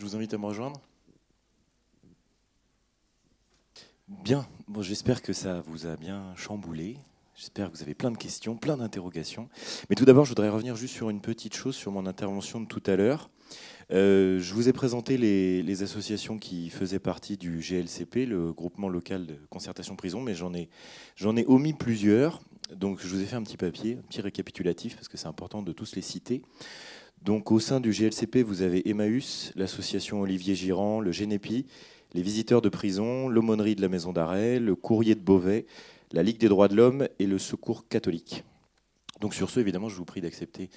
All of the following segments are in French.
Je vous invite à me rejoindre. Bien, bon, j'espère que ça vous a bien chamboulé. J'espère que vous avez plein de questions, plein d'interrogations. Mais tout d'abord, je voudrais revenir juste sur une petite chose, sur mon intervention de tout à l'heure. Euh, je vous ai présenté les, associations qui faisaient partie du GLCP, le groupement local de concertation prison, mais j'en ai, j'en ai omis plusieurs. Donc je vous ai fait un petit papier, un petit récapitulatif, parce que c'est important de tous les citer. Donc au sein du GLCP, vous avez Emmaüs, l'association Olivier Girand, le Génépi, les visiteurs de prison, l'aumônerie de la maison d'arrêt, le courrier de Beauvais, la Ligue des droits de l'homme et le Secours catholique. Donc sur ce, évidemment, je vous prie d'accepter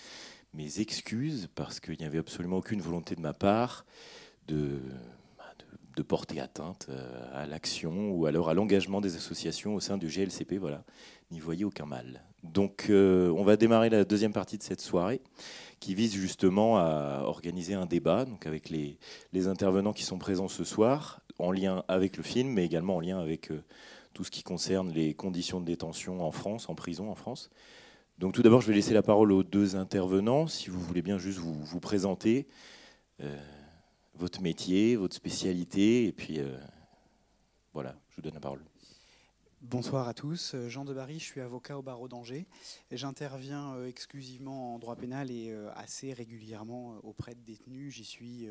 mes excuses parce qu'il n'y avait absolument aucune volonté de ma part de, porter atteinte euh, à l'action ou alors à l'engagement des associations au sein du GLCP. Voilà, n'y voyez aucun mal. Donc euh, on va démarrer la deuxième partie de cette soirée qui vise justement à organiser un débat donc avec les, intervenants qui sont présents ce soir en lien avec le film mais également en lien avec... Euh, tout ce qui concerne les conditions de détention en France, en prison en France. Donc tout d'abord, je vais laisser la parole aux deux intervenants, si vous voulez bien juste vous, présenter euh, votre métier, votre spécialité, et puis voilà, je vous donne la parole. Bonsoir à tous, Jean Debarry, je suis avocat au barreau d'Angers. J'interviens euh, exclusivement en droit pénal et assez régulièrement auprès de détenus. J'y suis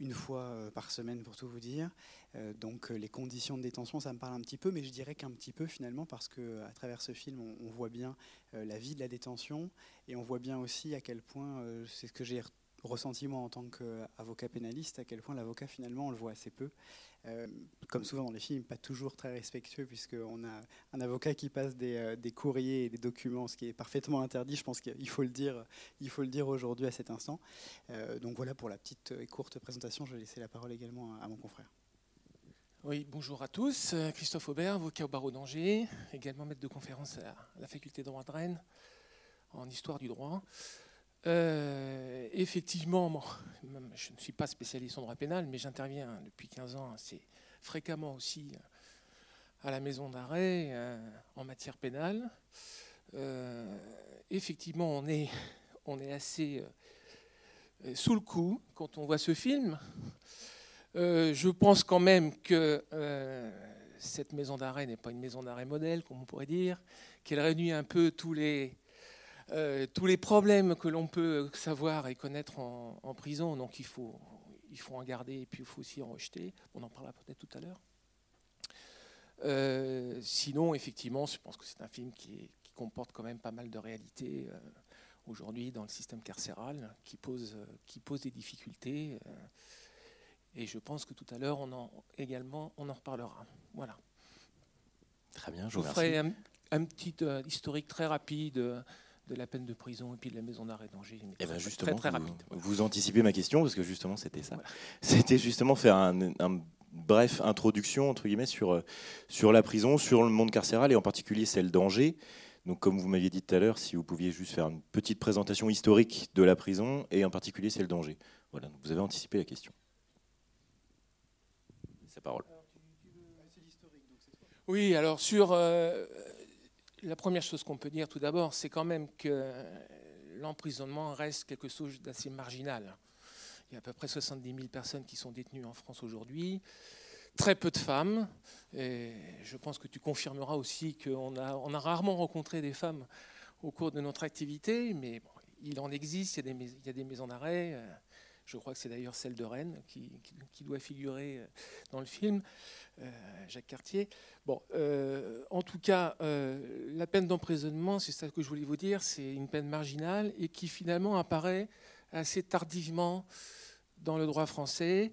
une fois euh, par semaine pour tout vous dire. Euh, donc euh, les conditions de détention, ça me parle un petit peu, mais je dirais qu'un petit peu finalement parce que à travers ce film, on, voit bien la vie de la détention et on voit bien aussi à quel point, c'est ce que j'ai ressenti moi en tant qu'avocat pénaliste, à quel point l'avocat finalement on le voit assez peu. Euh, comme souvent dans les films, pas toujours très respectueux, puisqu'on a un avocat qui passe euh, des, courriers et des documents, ce qui est parfaitement interdit. Je pense qu'il faut le dire, il faut le dire aujourd'hui à cet instant. Euh, donc voilà pour la petite et courte présentation. Je vais laisser la parole également à, mon confrère. Oui, bonjour à tous. Christophe Aubert, avocat au barreau d'Angers, également maître de conférence à la faculté de droit de Rennes en histoire du droit. Euh, effectivement, je ne suis pas spécialiste en droit pénal, mais j'interviens depuis 15 ans assez fréquemment aussi à la maison d'arrêt euh, en matière pénale. Euh, effectivement, on est, on est assez sous le coup quand on voit ce film. je pense quand même que cette maison d'arrêt n'est pas une maison d'arrêt modèle, comme on pourrait dire, qu'elle réunit un peu tous les euh, tous les problèmes que l'on peut savoir et connaître en, prison. Donc il faut, il faut en garder et puis il faut aussi en rejeter. On en parlera peut-être tout à l'heure. Euh, sinon, effectivement, je pense que c'est un film qui, comporte quand même pas mal de réalités euh, aujourd'hui dans le système carcéral, qui pose, qui pose des difficultés. et je pense que tout à l'heure, on en, également, on en reparlera. Voilà. Très bien, je vous, ferai un, un, petit historique très rapide de la peine de prison et puis de la maison d'arrêt d'Angers. Eh ben justement, très, rapide. Vous, anticipez ma question parce que justement c'était ça. C'était justement faire un, bref introduction entre guillemets sur euh, sur la prison, sur le monde carcéral et en particulier celle d'Angers. Donc comme vous m'aviez dit tout à l'heure, si vous pouviez juste faire une petite présentation historique de la prison et en particulier celle d'Angers. Voilà, vous avez anticipé la question. Sa parole. Oui, alors sur euh, la première chose qu'on peut dire tout d'abord, c'est quand même que l'emprisonnement reste quelque chose d'assez marginal. Il y a à peu près 70 000 personnes qui sont détenues en France aujourd'hui, très peu de femmes. Et je pense que tu confirmeras aussi qu'on a, on a rarement rencontré des femmes au cours de notre activité, mais il en existe, il y a des, il y a des maisons d'arrêt. Je crois que c'est d'ailleurs celle de Rennes qui, doit figurer dans le film, euh, Jacques Cartier. Bon, euh, en tout cas, euh, la peine d'emprisonnement, c'est ça que je voulais vous dire, c'est une peine marginale et qui finalement apparaît assez tardivement dans le droit français,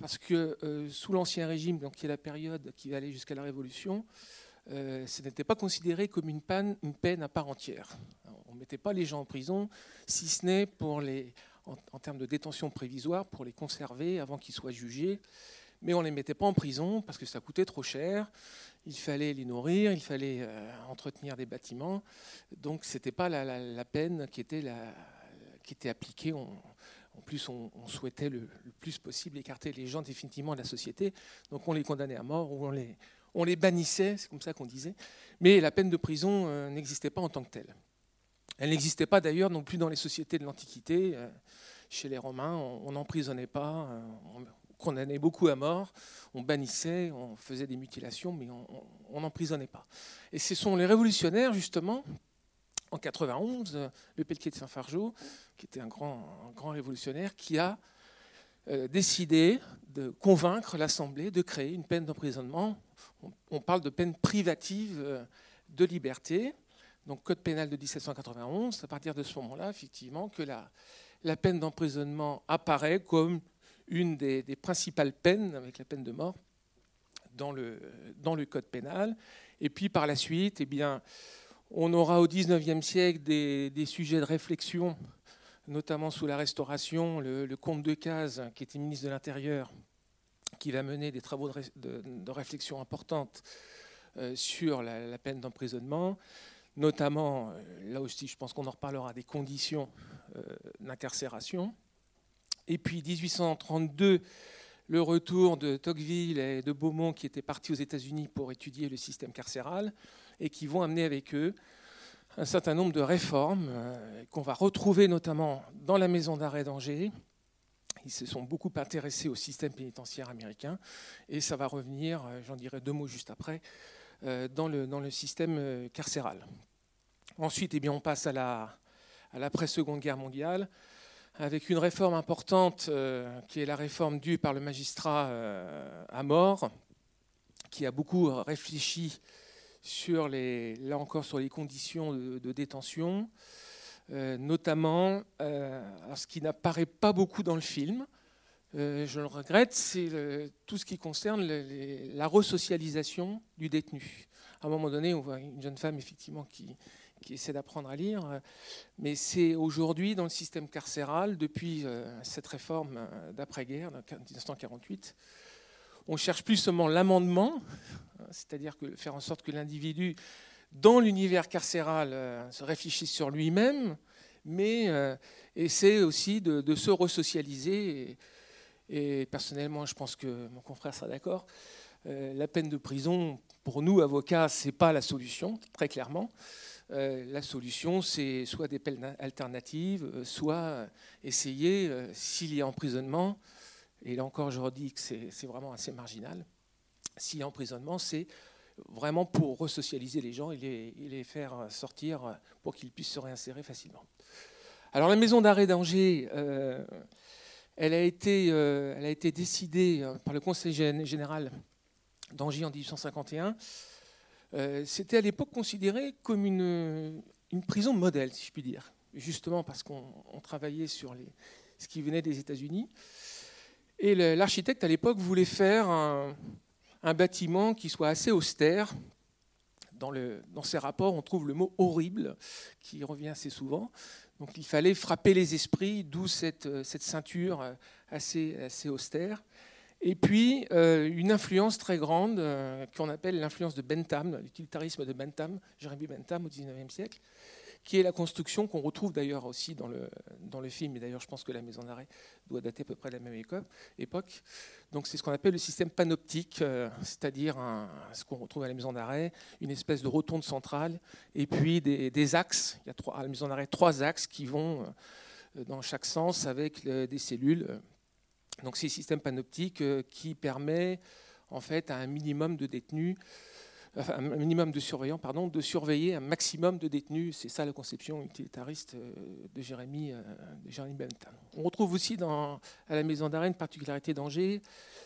parce que sous l'Ancien Régime, donc qui est la période qui va aller jusqu'à la Révolution, ce n'était pas considéré comme une peine, une peine à part entière. On ne mettait pas les gens en prison, si ce n'est pour les, en, termes de détention prévisoire, pour les conserver avant qu'ils soient jugés mais on ne les mettait pas en prison parce que ça coûtait trop cher. Il fallait les nourrir, il fallait euh, entretenir des bâtiments. Donc ce n'était pas la, peine qui était, appliquée. en plus, on, souhaitait le, plus possible écarter les gens définitivement de la société. Donc on les condamnait à mort ou on les, on les bannissait, c'est comme ça qu'on disait. Mais la peine de prison euh, n'existait pas en tant que telle. Elle n'existait pas d'ailleurs non plus dans les sociétés de l'Antiquité. Euh, chez les Romains, on n'emprisonnait pas, on condamnait beaucoup à mort, on bannissait, on faisait des mutilations, mais on n'emprisonnait pas. Et ce sont les révolutionnaires, justement, en 91, le Pelletier de Saint-Fargeau, qui était un grand, grand révolutionnaire, qui a euh, décidé de convaincre l'Assemblée de créer une peine d'emprisonnement. On, parle de peine privative euh, de liberté, donc Code pénal de 1791. À partir de ce moment-là, effectivement, que la, peine d'emprisonnement apparaît comme une des, principales peines, avec la peine de mort, dans le, Code pénal. Et puis par la suite, eh bien, on aura au XIXe siècle des, sujets de réflexion, notamment sous la Restauration, le, comte de Cazes, qui était ministre de l'Intérieur, qui va mener des travaux de, réflexion importantes euh, sur la, peine d'emprisonnement, notamment, euh, là aussi je pense qu'on en reparlera, des conditions euh, d'incarcération. Et puis 1832, le retour de Tocqueville et de Beaumont qui étaient partis aux États-Unis pour étudier le système carcéral et qui vont amener avec eux un certain nombre de réformes euh, qu'on va retrouver notamment dans la maison d'arrêt d'Angers. Ils se sont beaucoup intéressés au système pénitentiaire américain et ça va revenir, j'en dirai deux mots juste après, dans le, dans le système carcéral. Ensuite, eh bien, on passe à la à l'après-seconde guerre mondiale avec une réforme importante euh, qui est la réforme due par le magistrat euh, à mort, qui a beaucoup réfléchi sur les, là encore sur les conditions de, détention, euh, notamment ce qui n'apparaît pas beaucoup dans le film. Je le regrette, c'est tout ce qui concerne la resocialisation du détenu. À un moment donné, on voit une jeune femme effectivement qui, essaie d'apprendre à lire. Mais c'est aujourd'hui, dans le système carcéral, depuis euh, cette réforme euh, d'après-guerre, de 1948, on cherche plus seulement l'amendement, hein, c'est-à-dire faire en sorte que l'individu, dans l'univers carcéral, euh, se réfléchisse sur lui-même, mais essaie aussi de, se resocialiser. Et, personnellement, je pense que mon confrère sera d'accord. la peine de prison, pour nous, avocats, ce n'est pas la solution, très clairement. Euh, la solution, c'est soit des peines alternatives, euh, soit essayer, euh, s'il y a emprisonnement, et là encore je redis que c'est vraiment assez marginal, s'il y a emprisonnement, c'est vraiment pour resocialiser les gens et les, faire sortir pour qu'ils puissent se réinsérer facilement. Alors la maison d'arrêt d'Angers, elle, a été, elle a été décidée par le Conseil général d'Angers en 1851 euh, c'était à l'époque considéré comme une, prison modèle, si je puis dire, justement parce qu'on travaillait sur ce qui venait des États-Unis. Et l'architecte à l'époque voulait faire un, bâtiment qui soit assez austère. Dans ses rapports, on trouve le mot horrible qui revient assez souvent. Donc il fallait frapper les esprits, d'où cette, cette, ceinture assez, assez austère. Et puis, euh, une influence très grande euh, qu'on appelle l'influence de Bentham, l'utilitarisme de Bentham, Jérémy Bentham au XIXe siècle, qui est la construction qu'on retrouve d'ailleurs aussi dans le, dans le film, et d'ailleurs je pense que la maison d'arrêt doit dater à peu près de la même époque. Donc c'est ce qu'on appelle le système panoptique, euh, c'est-à-dire ce qu'on retrouve à la maison d'arrêt, une espèce de rotonde centrale, et puis des, axes, il y a trois, à la maison d'arrêt trois axes qui vont dans chaque sens avec des cellules donc c'est le système panoptique euh, qui permet en fait à un minimum de détenus, un minimum de surveillants, pardon, de surveiller un maximum de détenus. C'est ça la conception utilitariste euh, de Jérémy, euh, de Jérémy Bentham. On retrouve aussi à la maison d'arrêt une particularité d'Angers,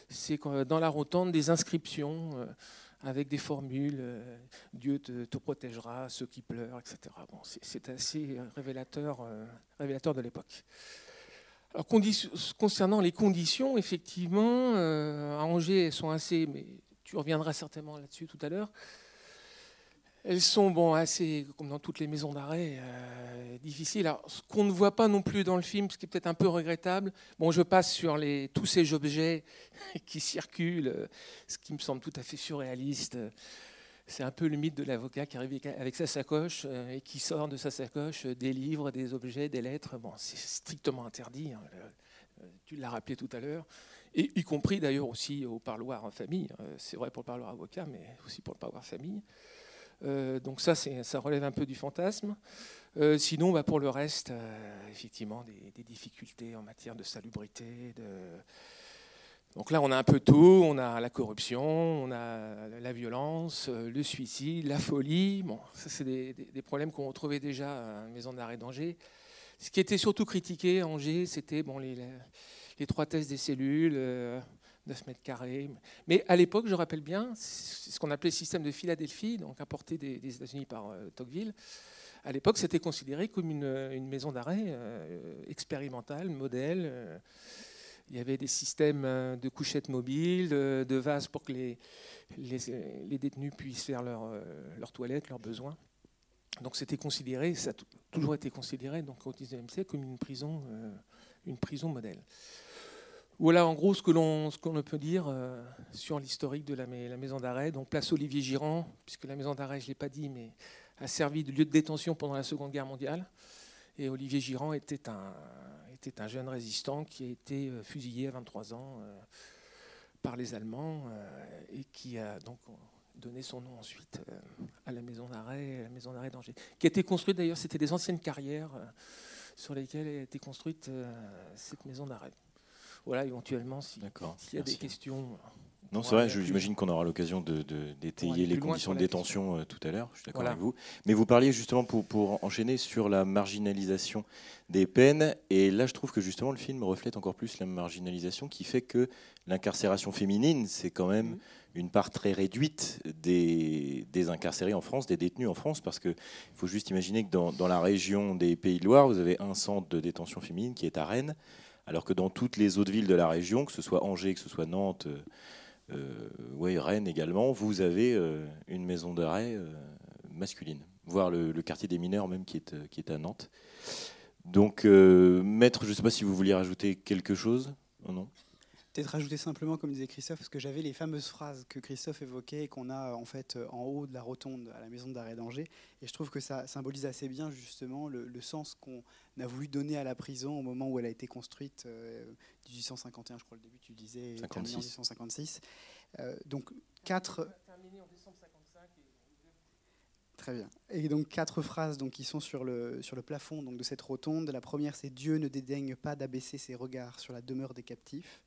c'est dans la rotonde des inscriptions avec des formules Dieu te, protégera, ceux qui pleurent, etc. C'est assez révélateur, de l'époque concernant les conditions, effectivement, euh, à Angers, elles sont assez, tu reviendras certainement là-dessus tout à l'heure. Elles sont bon, assez, comme dans toutes les maisons d'arrêt, euh, difficiles. Alors, ce qu'on ne voit pas non plus dans le film, ce qui est peut-être un peu regrettable, bon, je passe sur les, tous ces objets qui circulent, euh, ce qui me semble tout à fait surréaliste. C'est un peu le mythe de l'avocat qui arrive avec sa sacoche euh, et qui sort de sa sacoche des livres, des objets, des lettres. Bon, c'est strictement interdit. Hein, tu l'as rappelé tout à l'heure. Y compris d'ailleurs aussi au parloir en famille. C'est vrai pour le parloir avocat, mais aussi pour le parloir famille. donc ça, ça relève un peu du fantasme. sinon, bah, pour le reste, effectivement, des, difficultés en matière de salubrité, donc là, on a un peu tout. On a la corruption, on a la violence, euh, le suicide, la folie. Bon, ça, c'est des, problèmes qu'on retrouvait déjà à la maison d'arrêt d'Angers. Ce qui était surtout critiqué à Angers, c'était bon, les, tests des cellules, 9 euh, mètres carrés. Mais à l'époque, je rappelle bien, ce qu'on appelait le système de Philadelphie, donc importé des, États-Unis par euh, Tocqueville. À l'époque, c'était considéré comme une, maison d'arrêt expérimentale, modèle. Il y avait des systèmes euh, de couchettes mobiles, de, vases pour que les, détenus puissent faire leur, euh, leur toilette, leurs besoins. Donc c'était considéré, ça a toujours été considéré donc, au XIXe siècle comme une prison, euh, une prison modèle. Voilà en gros ce que l'on peut dire sur l'historique de la, maison d'arrêt. Donc place Olivier Girand, puisque la maison d'arrêt, je ne l'ai pas dit, mais a servi de lieu de détention pendant la Seconde Guerre mondiale. Et Olivier Girand était un, jeune résistant qui a été euh, fusillé à 23 ans euh, par les Allemands euh, et qui a donc donné son nom ensuite à la maison d'arrêt, la maison d'arrêt d'Angers, qui a été construite d'ailleurs, c'était des anciennes carrières sur lesquelles a été construite cette maison d'arrêt. Voilà, éventuellement, s'il y a des questions. Non, c'est vrai, j'imagine qu'on aura l'occasion d'étayer de, les conditions de détention tout à l'heure, je suis d'accord avec vous. Mais vous parliez justement, pour, pour, enchaîner, sur la marginalisation des peines. Et là, je trouve que justement, le film reflète encore plus la marginalisation qui fait que l'incarcération féminine, c'est quand même mhm. une part très réduite des, des, incarcérés en France, des détenus en France, parce qu'il faut juste imaginer que dans, dans, la région des Pays de Loire, vous avez un centre de détention féminine qui est à Rennes, alors que dans toutes les autres villes de la région, que ce soit Angers, que ce soit Nantes, euh, euh Rennes également, vous avez euh, une maison d'arrêt euh, masculine, voire le, quartier des mineurs même qui est, à Nantes. Donc, maître, je ne sais pas si vous vouliez rajouter quelque chose non? Peut-être rajouter simplement, comme disait Christophe, parce que j'avais les fameuses phrases que Christophe évoquait et qu'on a en fait en haut de la rotonde à la maison d'arrêt d'Angers. Et je trouve que ça symbolise assez bien justement le, sens qu'on a voulu donner à la prison au moment où elle a été construite, 1851, euh, je crois le début, tu disais, 1856. Euh, donc quatre. Très bien. Et donc quatre phrases donc, qui sont sur le, sur le plafond donc, de cette rotonde. La première, c'est Dieu ne dédaigne pas d'abaisser ses regards sur la demeure des captifs.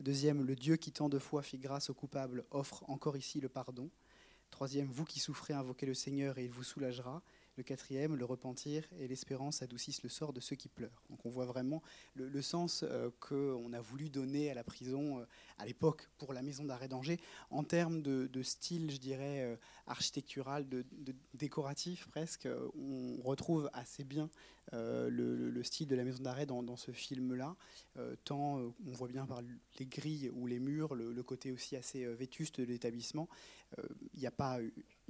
Deuxième, le Dieu qui tant de fois fit grâce aux coupables offre encore ici le pardon. Troisième, vous qui souffrez, invoquez le Seigneur et il vous soulagera. Le quatrième, le repentir et l'espérance adoucissent le sort de ceux qui pleurent. Donc on voit vraiment le, sens euh, qu'on a voulu donner à la prison euh, à l'époque pour la maison d'arrêt d'Angers en termes de, style, je dirais, euh, architectural, décoratif presque. On retrouve assez bien le, style de la maison d'arrêt dans, ce film-là, tant on voit bien par les grilles ou les murs, le, côté aussi assez vétuste de l'établissement. Il n'y a pas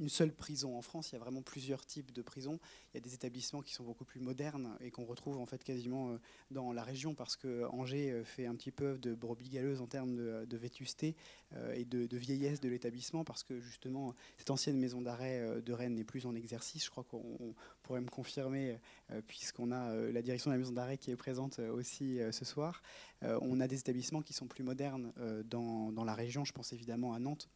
une seule prison en France, il y a vraiment plusieurs types de prisons. Il y a des établissements qui sont beaucoup plus modernes et qu'on retrouve en fait quasiment euh, dans la région parce que Angers euh, fait un petit peu de brebis galeuse en termes de, vétusté euh, et de, vieillesse de l'établissement parce que justement cette ancienne maison d'arrêt de Rennes n'est plus en exercice. Je crois qu'on pourrait me confirmer puisqu'on a la direction de la maison d'arrêt qui est présente aussi ce soir. On a des établissements qui sont plus modernes dans la région. Je pense évidemment à Nantes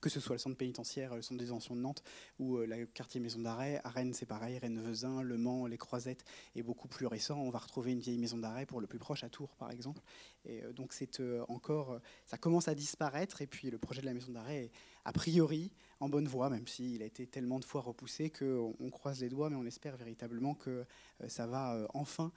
que ce soit le centre pénitentiaire, le centre des détention de Nantes ou euh, le quartier maison d'arrêt. À Rennes, c'est pareil, Rennes-Vezin, Le Mans, les Croisettes est beaucoup plus récent. On va retrouver une vieille maison d'arrêt pour le plus proche à Tours, par exemple. Et euh, donc c'est euh, encore, ça commence à disparaître. Et puis le projet de la maison d'arrêt a priori en bonne voie, même s'il a été tellement de fois repoussé qu'on croise les doigts, mais on espère véritablement que ça va enfin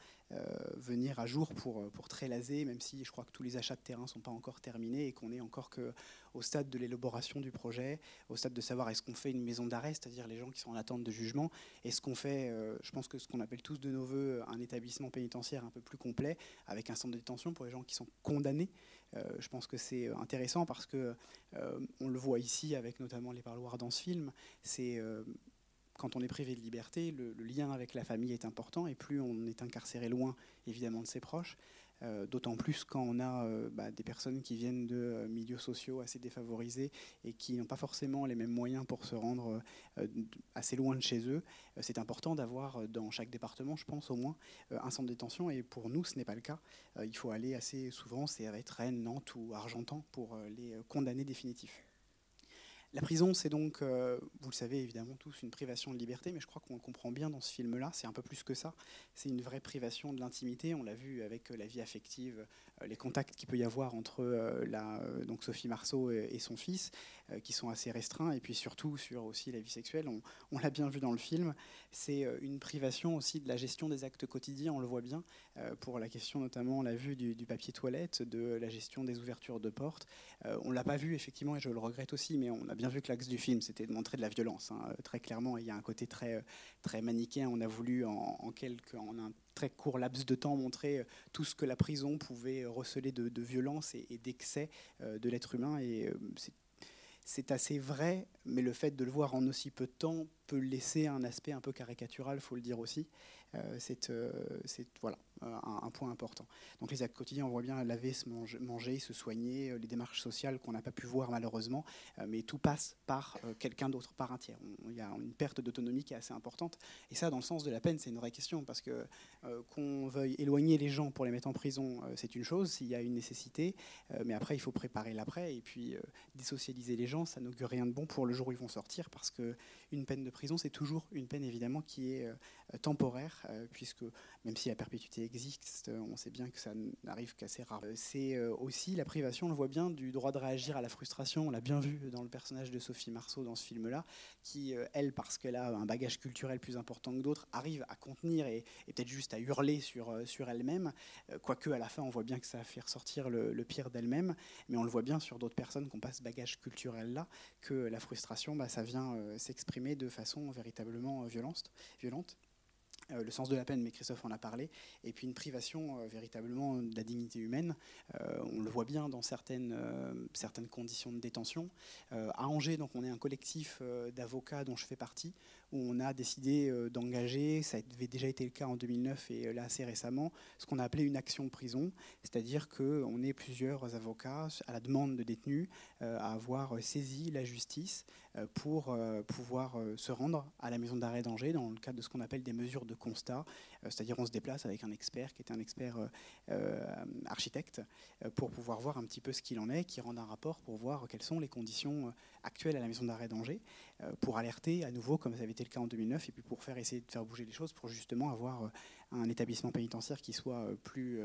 venir à jour pour, pour Trélazé, même si je crois que tous les achats de terrain ne sont pas encore terminés et qu'on est encore que au stade de l'élaboration du projet, au stade de savoir est-ce qu'on fait une maison d'arrêt, c'est-à-dire les gens qui sont en attente de jugement, est-ce qu'on fait, euh, je pense que ce qu'on appelle tous de nos voeux, un établissement pénitentiaire un peu plus complet, avec un centre de détention pour les gens qui sont condamnés. Euh, je pense que c'est euh, intéressant parce que on le voit ici avec notamment les parloirs dans ce film, c'est quand on est privé de liberté, le, lien avec la famille est important et plus on est incarcéré loin, évidemment, de ses proches, euh, d'autant plus quand on a euh, bah, des personnes qui viennent de euh, milieux sociaux assez défavorisés et qui n'ont pas forcément les mêmes moyens pour se rendre assez loin de chez eux. C'est important d'avoir dans chaque département, je pense au moins, un centre de détention. Et pour nous, ce n'est pas le cas. il faut aller assez souvent, c'est avec Rennes, Nantes ou Argentan pour les condamnés définitifs. La prison, c'est donc, euh, vous le savez évidemment tous, une privation de liberté, mais je crois qu'on le comprend bien dans ce film-là. C'est un peu plus que ça. C'est une vraie privation de l'intimité. On l'a vu avec euh, la vie affective, les contacts qu'il peut y avoir entre la, donc Sophie Marceau et, son fils, qui sont assez restreints, et puis surtout sur aussi la vie sexuelle. On, l'a bien vu dans le film. C'est une privation aussi de la gestion des actes quotidiens. On le voit bien pour la question notamment, l'a vu du, papier toilette, de la gestion des ouvertures de portes. on l'a pas vu effectivement, et je le regrette aussi, mais on a bien vu que l'axe du film, c'était de montrer de la violence. Hein, euh, très clairement, il y a un côté très, euh, très manichéen. On a voulu, en, quelques, en un très court laps de temps, montrer euh, tout ce que la prison pouvait receler de, violence et, d'excès de l'être humain. Et c'est assez vrai, mais le fait de le voir en aussi peu de temps peut laisser un aspect un peu caricatural, faut le dire aussi. c'est voilà, un, point important. Donc les actes quotidiens, on voit bien laver, se manger, se soigner, euh, les démarches sociales qu'on n'a pas pu voir malheureusement, euh, mais tout passe par euh, quelqu'un d'autre, par un tiers. Il y a une perte d'autonomie qui est assez importante. Et ça, dans le sens de la peine, c'est une vraie question, parce que qu'on veuille éloigner les gens pour les mettre en prison, c'est une chose, s'il y a une nécessité, mais après, il faut préparer l'après, et puis désocialiser les gens, ça n'augure rien de bon pour le jour où ils vont sortir, parce qu'une peine de prison, c'est toujours une peine évidemment qui est temporaire, puisque même si la perpétuité existe, on sait bien que ça n'arrive qu'assez rare. C'est euh, aussi la privation, on le voit bien, du droit de réagir à la frustration. On l'a bien vu dans le personnage de Sophie Marceau dans ce film-là, qui, euh, elle, parce qu'elle a un bagage culturel plus important que d'autres, arrive à contenir et, peut-être juste à hurler sur, euh, sur elle-même. Quoique, à la fin, on voit bien que ça fait ressortir le, pire d'elle-même, mais on le voit bien sur d'autres personnes qui n'ont pas ce bagage culturel-là, que la frustration, bah, ça vient s'exprimer de façon véritablement violente. Euh, le sens de la peine, mais Christophe en a parlé, et puis une privation euh, véritablement de la dignité humaine. Euh, on le voit bien dans certaines, certaines conditions de détention. à Angers, donc, on est un collectif d'avocats dont je fais partie, on a décidé d'engager, ça avait déjà été le cas en 2009 et là assez récemment, ce qu'on a appelé une action prison, c'est-à-dire qu'on est plusieurs avocats à la demande de détenus à avoir saisi la justice pour pouvoir se rendre à la maison d'arrêt d'Angers dans le cadre de ce qu'on appelle des mesures de constat, euh, c'est-à-dire on se déplace avec un expert qui est un expert euh, euh, architecte pour pouvoir voir un petit peu ce qu'il en est, qui rend un rapport pour voir quelles sont les conditions actuelles à la maison d'arrêt d'Angers, pour alerter à nouveau, comme ça avait été le cas en 2009, et puis pour faire essayer de faire bouger les choses, pour justement avoir un établissement pénitentiaire qui soit plus,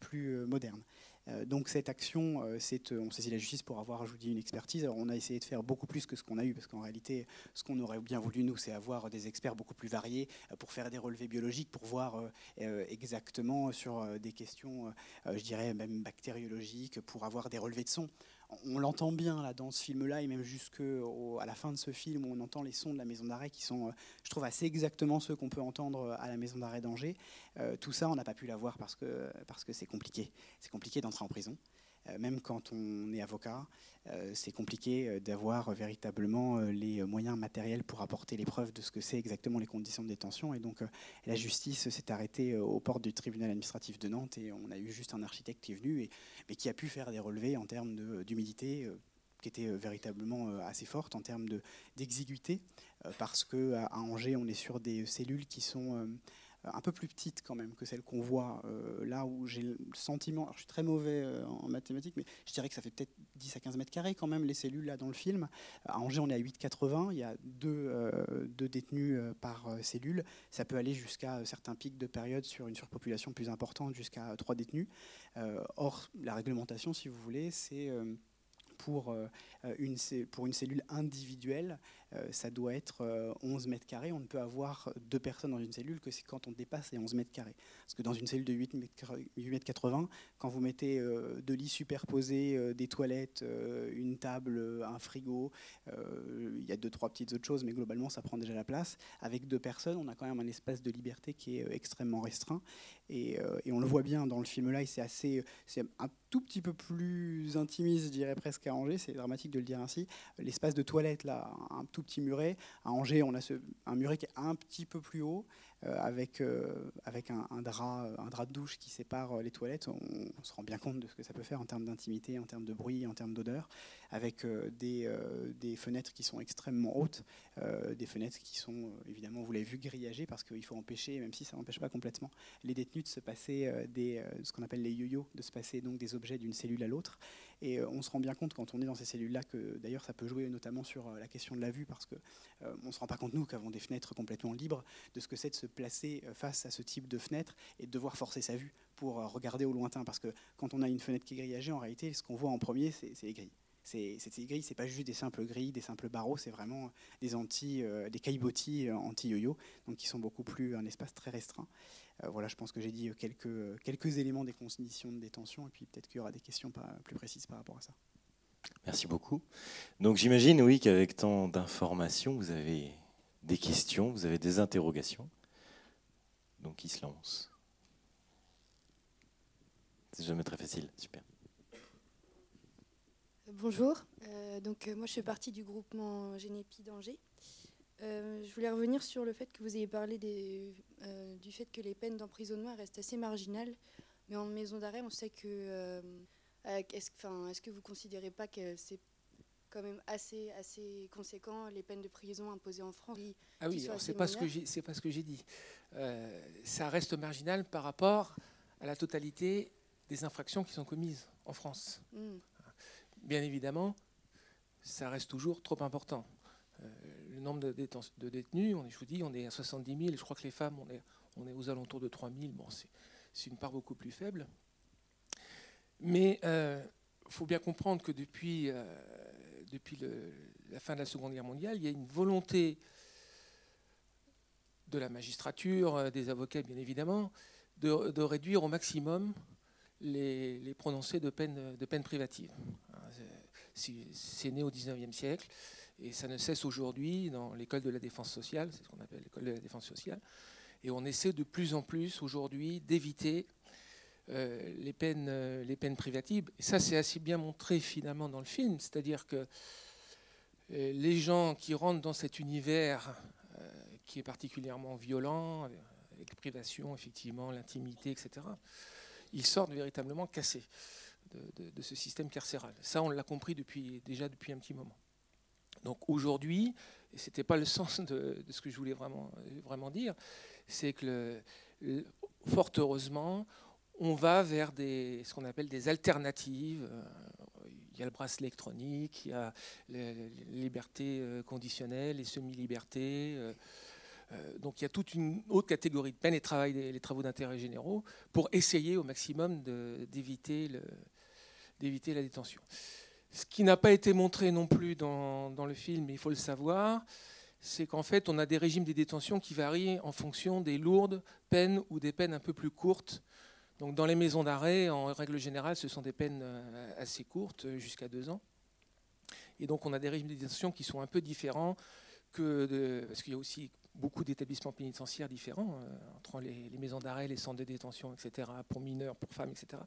plus moderne. Euh, donc cette action, euh, euh, on saisit la justice pour avoir, je une expertise. On a essayé de faire beaucoup plus que ce qu'on a eu, parce qu'en réalité, ce qu'on aurait bien voulu, nous, c'est avoir des experts beaucoup plus variés pour faire des relevés biologiques, pour voir exactement sur des questions, je dirais même bactériologiques, pour avoir des relevés de son on l'entend bien là dans ce film-là et même jusqu'à la fin de ce film on entend les sons de la maison d'arrêt qui sont, euh, je trouve, assez exactement ceux qu'on peut entendre à la maison d'arrêt d'Angers. Euh, tout ça, on n'a pas pu l'avoir parce que parce que c'est compliqué. C'est compliqué d'entrer en prison. Euh, même quand on est avocat, euh, c'est compliqué euh, d'avoir véritablement les moyens matériels pour apporter les preuves de ce que c'est exactement les conditions de détention. Et donc la justice s'est arrêtée aux portes du tribunal administratif de Nantes et on a eu juste un architecte qui est venu, et, mais qui a pu faire des relevés en termes d'humidité qui étaient véritablement assez fortes en termes d'exiguïté, parce qu'à Angers, on est sur des cellules qui sont euh, un peu plus petite quand même que celle qu'on voit euh, là où j'ai le sentiment, alors je suis très mauvais euh, en mathématiques, mais je dirais que ça fait peut-être 10 à 15 mètres carrés quand même les cellules là dans le film. À Angers on est à 8,80, il y a deux, deux détenus par cellule, ça peut aller jusqu'à certains pics de période sur une surpopulation plus importante jusqu'à 3 détenus. or la réglementation si vous voulez c'est pour une, cellule individuelle euh, ça doit être 11 euh, mètres carrés. On ne peut avoir deux personnes dans une cellule que quand on dépasse les 11 mètres carrés. Parce que dans une cellule de 8 mètres 80, quand vous mettez euh, deux lits superposés, des toilettes, une table, un frigo, il y a deux, trois petites autres choses, mais globalement, ça prend déjà la place. Avec deux personnes, on a quand même un espace de liberté qui est extrêmement restreint. Et, on le voit bien dans le film-là, c'est assez, c'est un tout petit peu plus intimiste, je dirais presque à Angers, c'est dramatique de le dire ainsi. L'espace de toilette, là, un petit muret. À Angers, on a ce, un muret qui est un petit peu plus haut. avec, avec un, drap, un drap de douche qui sépare les toilettes, on, se rend bien compte de ce que ça peut faire en termes d'intimité, en termes de bruit, en termes d'odeur, avec des, des, fenêtres qui sont extrêmement hautes, des fenêtres qui sont évidemment, vous l'avez vu, grillagées parce qu'il faut empêcher, même si ça n'empêche pas complètement, les détenus de se passer des, ce qu'on appelle les yo-yo, de se passer donc des objets d'une cellule à l'autre. Et on se rend bien compte quand on est dans ces cellules-là que d'ailleurs ça peut jouer notamment sur la question de la vue parce qu'on ne se rend pas compte, nous, qu'avons des fenêtres complètement libres, de ce que c'est de se placer face à ce type de fenêtre et de devoir forcer sa vue pour regarder au lointain. Parce que quand on a une fenêtre qui est grillagée, en réalité, ce qu'on voit en premier, c'est les grilles. C'est, ces grilles, c'est pas juste des simples grilles, des simples barreaux, c'est vraiment des anti, des caillebotis anti-yo-yo, donc qui sont beaucoup plus un espace très restreint. Euh, voilà, je pense que j'ai dit quelques, quelques éléments des conditions de détention, et puis peut-être qu'il y aura des questions plus précises par rapport à ça. Merci beaucoup. Donc j'imagine, oui, qu'avec tant d'informations, vous avez des questions, vous avez des interrogations. Donc qui se lance C'est jamais très facile, super. Bonjour, euh, donc euh, moi je fais partie du groupement Génépi d'Angers. Euh, je voulais revenir sur le fait que vous ayez parlé euh, du fait que les peines d'emprisonnement restent assez marginales. Mais en maison d'arrêt, on sait que. Euh, est-ce, est que vous ne considérez pas que c'est quand même assez, assez conséquent les peines de prison imposées en France? Ah oui, c'est pas, ce que j'ai, pas ce que j'ai dit. ça reste marginal par rapport à la totalité des infractions qui sont commises en France. Hmm. Bien évidemment, ça reste toujours trop important le nombre de, détenus, on est, je vous dis, on est à 70 000. Je crois que les femmes, on est, aux alentours de 3 000. Bon, c'est une part beaucoup plus faible. Mais il euh, faut bien comprendre que depuis, euh, la fin de la Seconde Guerre mondiale, il y a une volonté de la magistrature, euh, des avocats bien évidemment, de, réduire au maximum les, les prononcés de peine, de peine privative. C'est né au XIXe siècle. Et ça ne cesse aujourd'hui dans l'école de la défense sociale, c'est ce qu'on appelle l'école de la défense sociale. Et on essaie de plus en plus aujourd'hui d'éviter euh, les, peines, euh, les peines privatives. Et ça, c'est assez bien montré finalement dans le film, c'est-à-dire que euh, les gens qui rentrent dans cet univers qui est particulièrement violent, avec privation, effectivement, l'intimité, etc., ils sortent véritablement cassés de, de ce système carcéral. Ça, on l'a compris depuis, déjà depuis un petit moment. Donc aujourd'hui, et ce n'était pas le sens de, ce que je voulais vraiment, vraiment dire, c'est que fort heureusement, on va vers ce qu'on appelle des alternatives. Euh, il y a le bracelet électronique, il y a les, libertés euh, conditionnelles, les semi-libertés. Euh, donc il y a toute une autre catégorie de peine, les, les travaux d'intérêt généraux, pour essayer au maximum d'éviter la détention. Ce qui n'a pas été montré non plus dans, le film, mais il faut le savoir, c'est qu'en fait, on a des régimes de détention qui varient en fonction des lourdes peines ou des peines un peu plus courtes. Donc, dans les maisons d'arrêt, en règle générale, ce sont des peines euh, assez courtes, jusqu'à deux ans. Et donc, on a des régimes de détention qui sont un peu différents que parce qu'il y a aussi beaucoup d'établissements pénitentiaires différents euh, entre les maisons d'arrêt, les centres de détention, etc., pour mineurs, pour femmes, etc.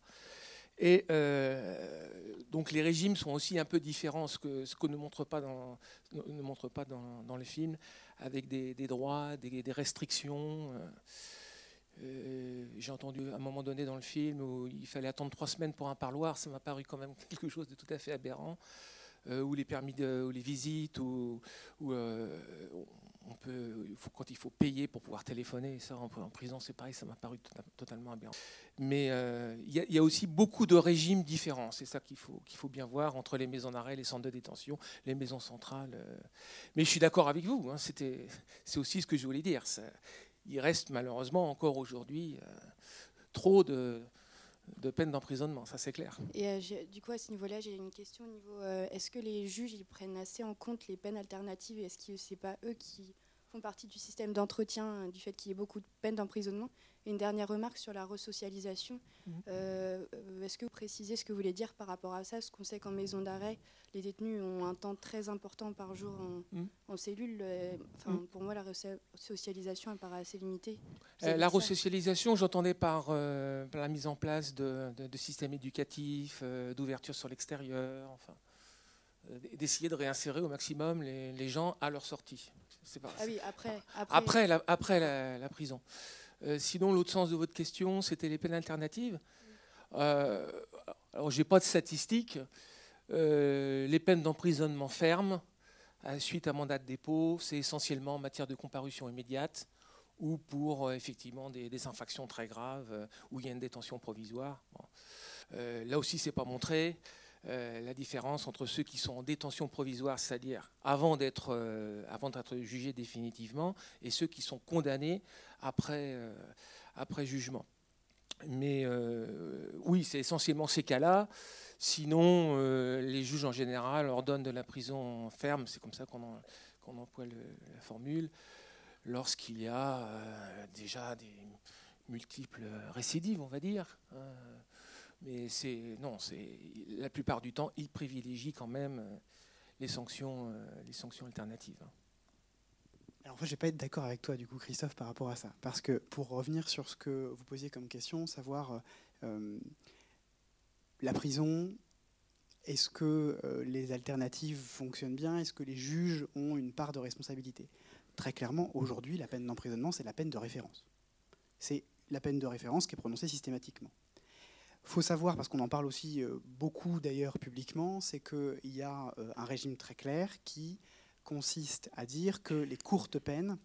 Et euh, donc les régimes sont aussi un peu différents, ce que, que ne montre pas dans, ne montre pas dans le film, avec des, droits, des, restrictions. Euh, euh, j'ai entendu à un moment donné dans le film où il fallait attendre trois semaines pour un parloir, ça m'a paru quand même quelque chose de tout à fait aberrant. ou les permis de, ou les visites, ou, quand il faut payer pour pouvoir téléphoner, ça en, prison c'est pareil, ça m'a paru tota-, totalement aberrant. Mais euh, il y, a aussi beaucoup de régimes différents, c'est ça qu'il faut, qu'il faut bien voir entre les maisons d'arrêt, les centres de détention, les maisons centrales. Euh. Mais je suis d'accord avec vous, hein, c'est aussi ce que je voulais dire. il reste malheureusement encore aujourd'hui euh, trop de, de peines d'emprisonnement, ça c'est clair. Et du coup, à ce niveau-là, j'ai une question au niveau est-ce que les juges ils prennent assez en compte les peines alternatives et est-ce que c'est pas eux qui font partie du système d'entretien du fait qu'il y ait beaucoup de peines d'emprisonnement une dernière remarque sur la resocialisation. Mhm. Euh, est-ce que vous précisez ce que vous voulez dire par rapport à ça? Parce qu'on sait qu'en maison d'arrêt, les détenus ont un temps très important par jour en, mhm. cellule. Euh, enfin, mhm. Pour moi, la resocialisation elle paraît assez limitée. Euh, la resocialisation, j'entendais par, la mise en place de, systèmes éducatifs, d'ouverture sur l'extérieur, enfin, d'essayer de réinsérer au maximum les, les gens à leur sortie. Ah oui, après. Après, la, après la, prison. Euh, sinon, l'autre sens de votre question, c'était les peines alternatives. Euh, alors, je n'ai pas de statistiques. Euh, les peines d'emprisonnement fermes, suite à mandat de dépôt, c'est essentiellement en matière de comparution immédiate ou pour effectivement des, infractions très graves où il y a une détention provisoire. là aussi, c'est pas montré. Euh, la différence entre ceux qui sont en détention provisoire, c'est-à-dire avant d'être euh, avant d'être jugés définitivement, et ceux qui sont condamnés après, euh, après jugement. Mais oui, c'est essentiellement ces cas-là. Sinon, les juges en général ordonnent de la prison ferme, c'est comme ça qu'on emploie la formule, lorsqu'il y a déjà des multiples récidives, on va dire. Hein. Mais c'est non, c'est la plupart du temps, ils privilégient quand même euh, les sanctions, euh, les sanctions alternatives. Alors, en fait, je vais pas être d'accord avec toi, du coup, Christophe, par rapport à ça. Parce que pour revenir sur ce que vous posiez comme question, savoir euh, la prison, est-ce que les alternatives fonctionnent bien? Est-ce que les juges ont une part de responsabilité? Très clairement, aujourd'hui, la peine d'emprisonnement, c'est la peine de référence. C'est la peine de référence qui est prononcée systématiquement faut savoir, parce qu'on en parle aussi euh, beaucoup d'ailleurs publiquement, c'est qu'il y a euh, un régime très clair qui consiste à dire que les courtes peines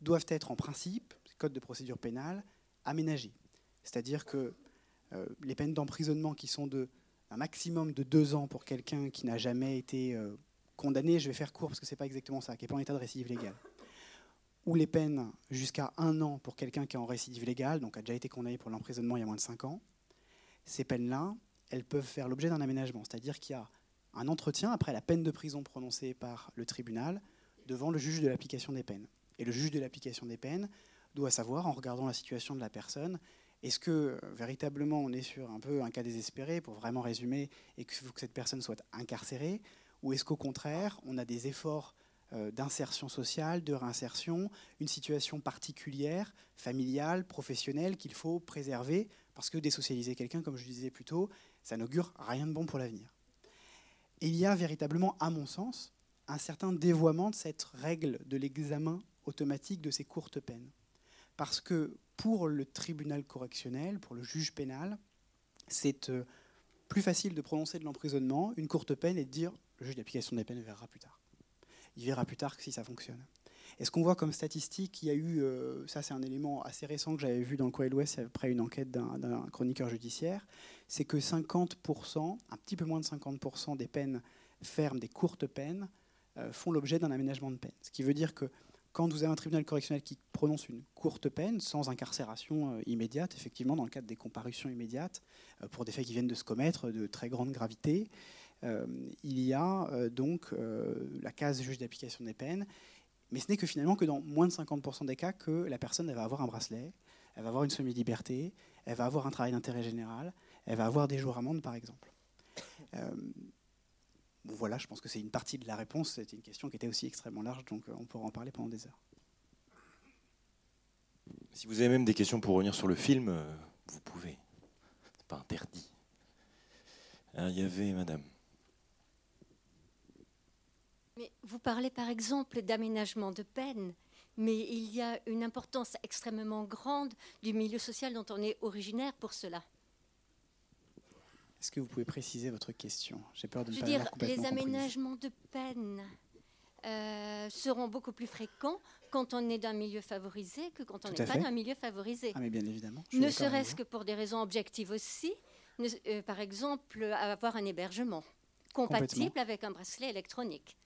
doivent être en principe, code de procédure pénale, aménagées. C'est-à-dire que euh, les peines d'emprisonnement qui sont de un maximum de deux ans pour quelqu'un qui n'a jamais été condamné, je vais faire court parce que ce n'est pas exactement ça, qui n'est pas en état de récidive légale, ou les peines jusqu'à un an pour quelqu'un qui est en récidive légale, donc a déjà été condamné pour l'emprisonnement il y a moins de cinq ans, ces peines-là, elles peuvent faire l'objet d'un aménagement. C'est-à-dire qu'il y a un entretien après la peine de prison prononcée par le tribunal devant le juge de l'application des peines. Et le juge de l'application des peines doit savoir, en regardant la situation de la personne, est-ce que euh, véritablement on est sur un peu un cas désespéré, pour vraiment résumer, et faut que cette personne soit incarcérée, ou est-ce qu'au contraire, on a des efforts euh, d'insertion sociale, de réinsertion, une situation particulière, familiale, professionnelle, qu'il faut préserver parce que désocialiser quelqu'un, comme je disais plus tôt, ça n'augure rien de bon pour l'avenir. il y a véritablement, à mon sens, un certain dévoiement de cette règle de l'examen automatique de ces courtes peines. Parce que pour le tribunal correctionnel, pour le juge pénal, c'est euh, plus facile de prononcer de l'emprisonnement, une courte peine, et de dire le juge d'application des peines verra plus tard. Il verra plus tard si ça fonctionne. Et ce qu'on voit comme statistique, il y a eu, euh, ça c'est un élément assez récent que j'avais vu dans le Courrier de l'Ouest après une enquête d'un chroniqueur judiciaire, c'est que 50%, un petit peu moins de 50% des peines fermes, des courtes peines, euh, font l'objet d'un aménagement de peine. Ce qui veut dire que quand vous avez un tribunal correctionnel qui prononce une courte peine, sans incarcération euh, immédiate, effectivement, dans le cadre des comparutions immédiates, pour des faits qui viennent de se commettre de très grande gravité, il y a donc la case juge d'application des peines mais ce n'est que finalement que dans moins de 50% des cas que la personne va avoir un bracelet, elle va avoir une semi-liberté, elle va avoir un travail d'intérêt général, elle va avoir des jours amendes par exemple. Euh, voilà, je pense que c'est une partie de la réponse. C'était une question qui était aussi extrêmement large, donc euh, on pourra en parler pendant des heures. Si vous avez même des questions pour revenir sur le film, euh, vous pouvez. C'est pas interdit. Il y avait Madame. Mais vous parlez par exemple d'aménagement de peine, mais il y a une importance extrêmement grande du milieu social dont on est originaire pour cela. Est-ce que vous pouvez préciser votre question? J'ai peur de ne Je veux dire, les aménagements de peine euh, seront beaucoup plus fréquents quand on est d'un milieu favorisé que quand on n'est pas d'un milieu favorisé. Ah, mais bien évidemment. Ne serait-ce que pour des raisons objectives aussi, euh, par exemple, avoir un hébergement compatible avec un bracelet électronique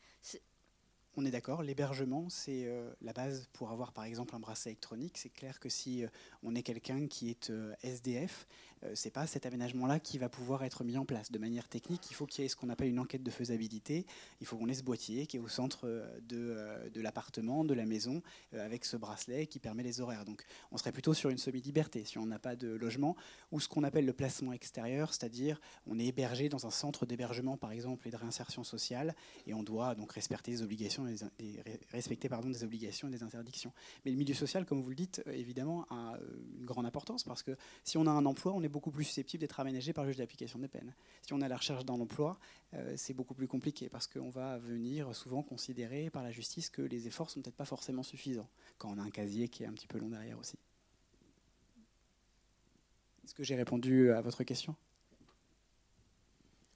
on est d'accord, l'hébergement, c'est euh, la base pour avoir par exemple un bracelet électronique. C'est clair que si euh, on est quelqu'un qui est euh, SDF, c'est pas cet aménagement-là qui va pouvoir être mis en place. De manière technique, il faut qu'il y ait ce qu'on appelle une enquête de faisabilité. Il faut qu'on ait ce boîtier qui est au centre de, de l'appartement, de la maison, avec ce bracelet qui permet les horaires. Donc on serait plutôt sur une semi-liberté si on n'a pas de logement, ou ce qu'on appelle le placement extérieur, c'est-à-dire on est hébergé dans un centre d'hébergement par exemple et de réinsertion sociale, et on doit donc respecter les obligations respecter pardon, des obligations et des interdictions. Mais le milieu social, comme vous le dites, euh, évidemment, a euh, une grande importance parce que si on a un emploi, on est beaucoup plus susceptible d'être aménagé par le juge d'application des peines. Si on à la recherche d'un emploi, euh, c'est beaucoup plus compliqué parce qu'on va venir souvent considérer par la justice que les efforts sont peut-être pas forcément suffisants quand on a un casier qui est un petit peu long derrière aussi. Est-ce que j'ai répondu à votre question?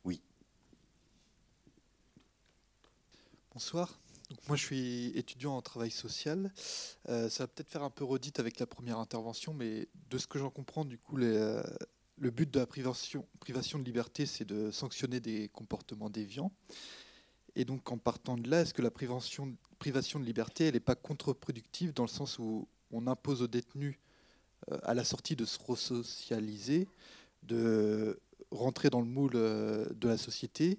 Oui. Bonsoir. Moi, je suis étudiant en travail social. Euh, ça va peut-être faire un peu redite avec la première intervention, mais de ce que j'en comprends, du coup, euh, le but de la privation, de liberté, c'est de sanctionner des comportements déviants. Et donc, en partant de là, est-ce que la privation, privation de liberté, elle n'est pas contre-productive dans le sens où on impose aux détenus, euh, à la sortie, de se resocialiser, de rentrer dans le moule de la société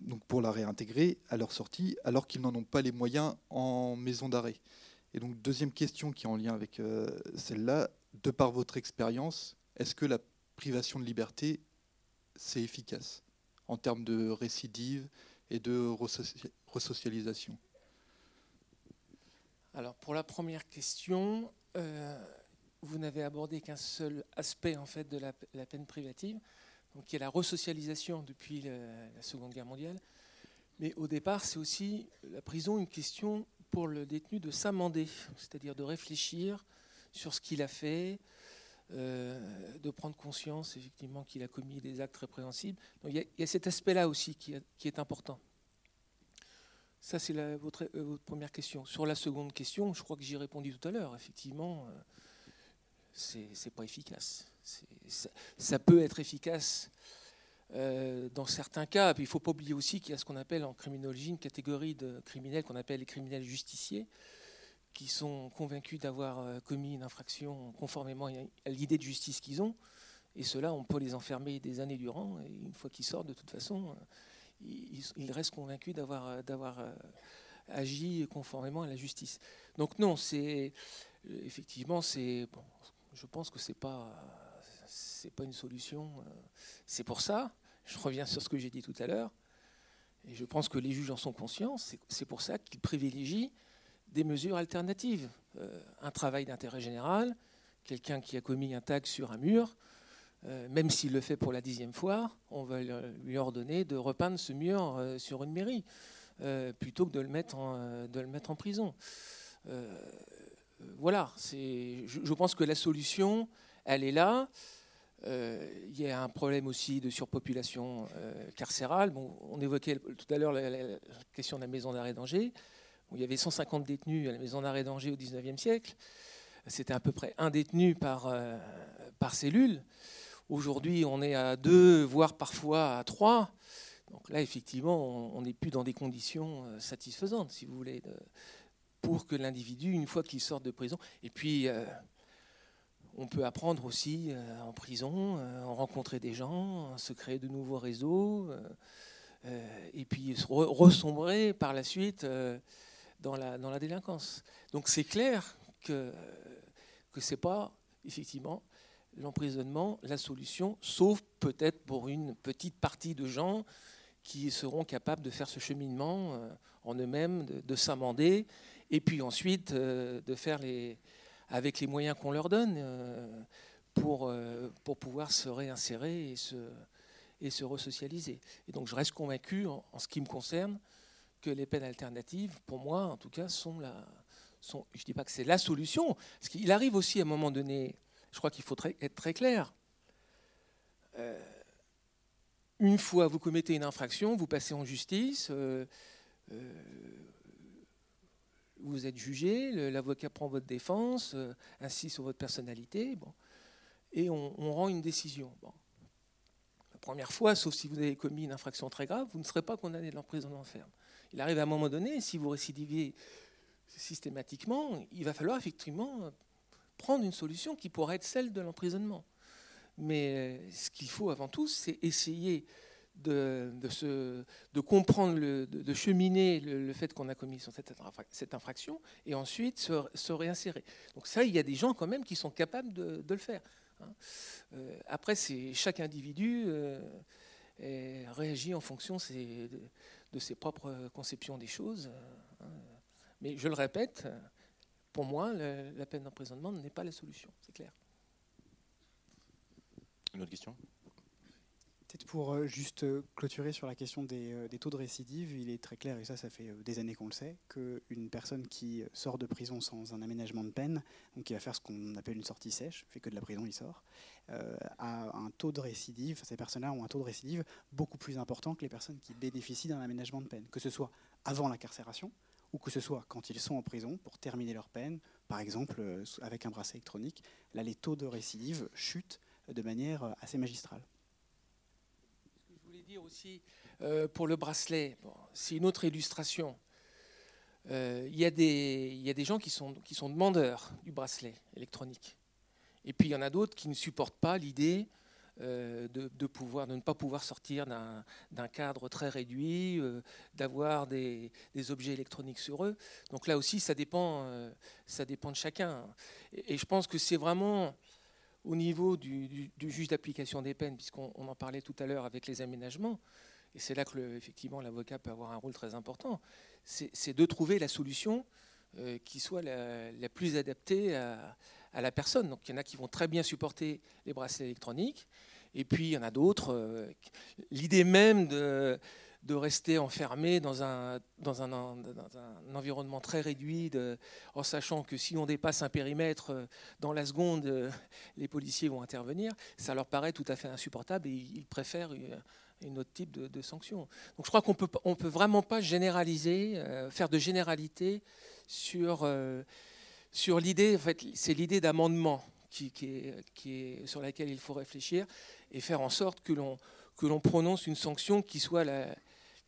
donc pour la réintégrer à leur sortie, alors qu'ils n'en ont pas les moyens en maison d'arrêt. Et donc deuxième question qui est en lien avec euh, celle-là, de par votre expérience, est-ce que la privation de liberté, c'est efficace en termes de récidive et de resocialisation? Alors pour la première question, euh, vous n'avez abordé qu'un seul aspect en fait de la peine privative, donc qui est la resocialisation depuis la Seconde Guerre mondiale. Mais au départ, c'est aussi la prison une question pour le détenu de s'amender, c'est-à-dire de réfléchir sur ce qu'il a fait, euh, de prendre conscience effectivement qu'il a commis des actes répréhensibles. Donc il y, a, cet aspect-là aussi qui, est important. Ça, c'est votre, euh, votre, première question. Sur la seconde question, je crois que j'y ai répondu tout à l'heure. Effectivement, euh, c'est pas efficace ça, peut être efficace euh, dans certains cas. Puis il ne faut pas oublier aussi qu'il y a ce qu'on appelle en criminologie une catégorie de criminels qu'on appelle les criminels justiciers, qui sont convaincus d'avoir euh, commis une infraction conformément à l'idée de justice qu'ils ont. Et ceux-là, on peut les enfermer des années durant. Et une fois qu'ils sortent, de toute façon, euh, ils, restent convaincus d'avoir, agi conformément à la justice. Donc non, c'est effectivement, c'est je pense que c'est pas c'est pas une solution. Euh, c'est pour ça, je reviens sur ce que j'ai dit tout à l'heure, et je pense que les juges en sont conscients, c'est pour ça qu'ils privilégient des mesures alternatives. Euh, un travail d'intérêt général, quelqu'un qui a commis un tag sur un mur, euh, même s'il le fait pour la dixième fois, on va lui ordonner de repeindre ce mur sur une mairie, plutôt que de le mettre en, prison. voilà, je pense que la solution, elle est là. Euh, il y a un problème aussi de surpopulation euh, carcérale. Bon, on évoquait tout à l'heure la, question de la maison d'arrêt d'Angers. il y avait 150 détenus à la maison d'arrêt d'Angers au 19e siècle. C'était à peu près un détenu par, euh, par cellule. Aujourd'hui, on est à deux, voire parfois à trois. Donc là, effectivement, on n'est plus dans des conditions satisfaisantes, si vous voulez, pour que l'individu, une fois qu'il sort de prison, et puis on peut apprendre aussi euh, en prison, euh, rencontrer des gens, se créer de nouveaux réseaux, euh, et puis se ressombrer par la suite dans la, dans la délinquance. Donc c'est clair que que c'est pas effectivement l'emprisonnement la solution, sauf peut-être pour une petite partie de gens qui seront capables de faire ce cheminement en eux-mêmes, de s'amender, et puis ensuite de faire les, avec les moyens qu'on leur donne euh, pour, euh, pour pouvoir se réinsérer et se, et se resocialiser. Et donc je reste convaincu, en, ce qui me concerne, que les peines alternatives, pour moi en tout cas, sont la... Sont, je ne dis pas que c'est la solution, parce qu'il arrive aussi à un moment donné, je crois qu'il faut être très clair. Euh, une fois vous commettez une infraction, vous passez en justice, vous êtes jugé, l'avocat prend votre défense, euh, insiste sur votre personnalité, bon, et on, rend une décision. Bon. La première fois, sauf si vous avez commis une infraction très grave, vous ne serez pas condamné de l'emprisonnement ferme. Il arrive à un moment donné, si vous récidiviez systématiquement, il va falloir effectivement prendre une solution qui pourrait être celle de l'emprisonnement. Mais euh, ce qu'il faut avant tout, c'est essayer de, de, comprendre, de, cheminer le, fait qu'on a commis cette, infraction et ensuite se, réinsérer. Donc ça, il y a des gens quand même qui sont capables de, le faire. Hein. Euh, après, c'est chaque individu euh, réagit en fonction de, ses propres conceptions des choses. Hein. Mais je le répète, pour moi, la peine d'emprisonnement n'est pas la solution, c'est clair. Une autre question? Pour euh, juste euh, clôturer sur la question des, des, taux de récidive, il est très clair, et ça, ça fait des années qu'on le sait, qu'une personne qui sort de prison sans un aménagement de peine, donc qui va faire ce qu'on appelle une sortie sèche, fait que de la prison, il sort, euh, a un taux de récidive, ces personnes-là ont un taux de récidive beaucoup plus important que les personnes qui bénéficient d'un aménagement de peine, que ce soit avant l'incarcération, ou que ce soit quand ils sont en prison pour terminer leur peine, par exemple avec un bracelet électronique, là les taux de récidive chutent de manière assez magistrale dire aussi euh, pour le bracelet, c'est une autre illustration. Euh, il y, y, a des gens qui sont, qui sont demandeurs du bracelet électronique. Et puis il y en a d'autres qui ne supportent pas l'idée euh, de, de, pouvoir, de ne pas pouvoir sortir d'un cadre très réduit, d'avoir des, des, objets électroniques sur eux. Donc là aussi, ça dépend, ça dépend de chacun. Et je pense que c'est vraiment au niveau du, juge d'application des peines, puisqu'on en parlait tout à l'heure avec les aménagements, et c'est là que effectivement l'avocat peut avoir un rôle très important, c'est de trouver la solution euh, qui soit la, plus adaptée à, la personne. Donc il y en a qui vont très bien supporter les bracelets électroniques, et puis il y en a d'autres. Euh, l'idée même de de rester enfermé dans un, dans un, dans un environnement très réduit, en sachant que si on dépasse un périmètre, euh, dans la seconde, euh, les policiers vont intervenir, ça leur paraît tout à fait insupportable et ils préfèrent une autre type de, sanction. Donc je crois qu'on peut, on peut vraiment pas généraliser, euh, faire de généralité sur, sur l'idée, en fait, c'est l'idée d'amendement qui, est, qui est, sur laquelle il faut réfléchir et faire en sorte que l'on prononce une sanction qui soit la,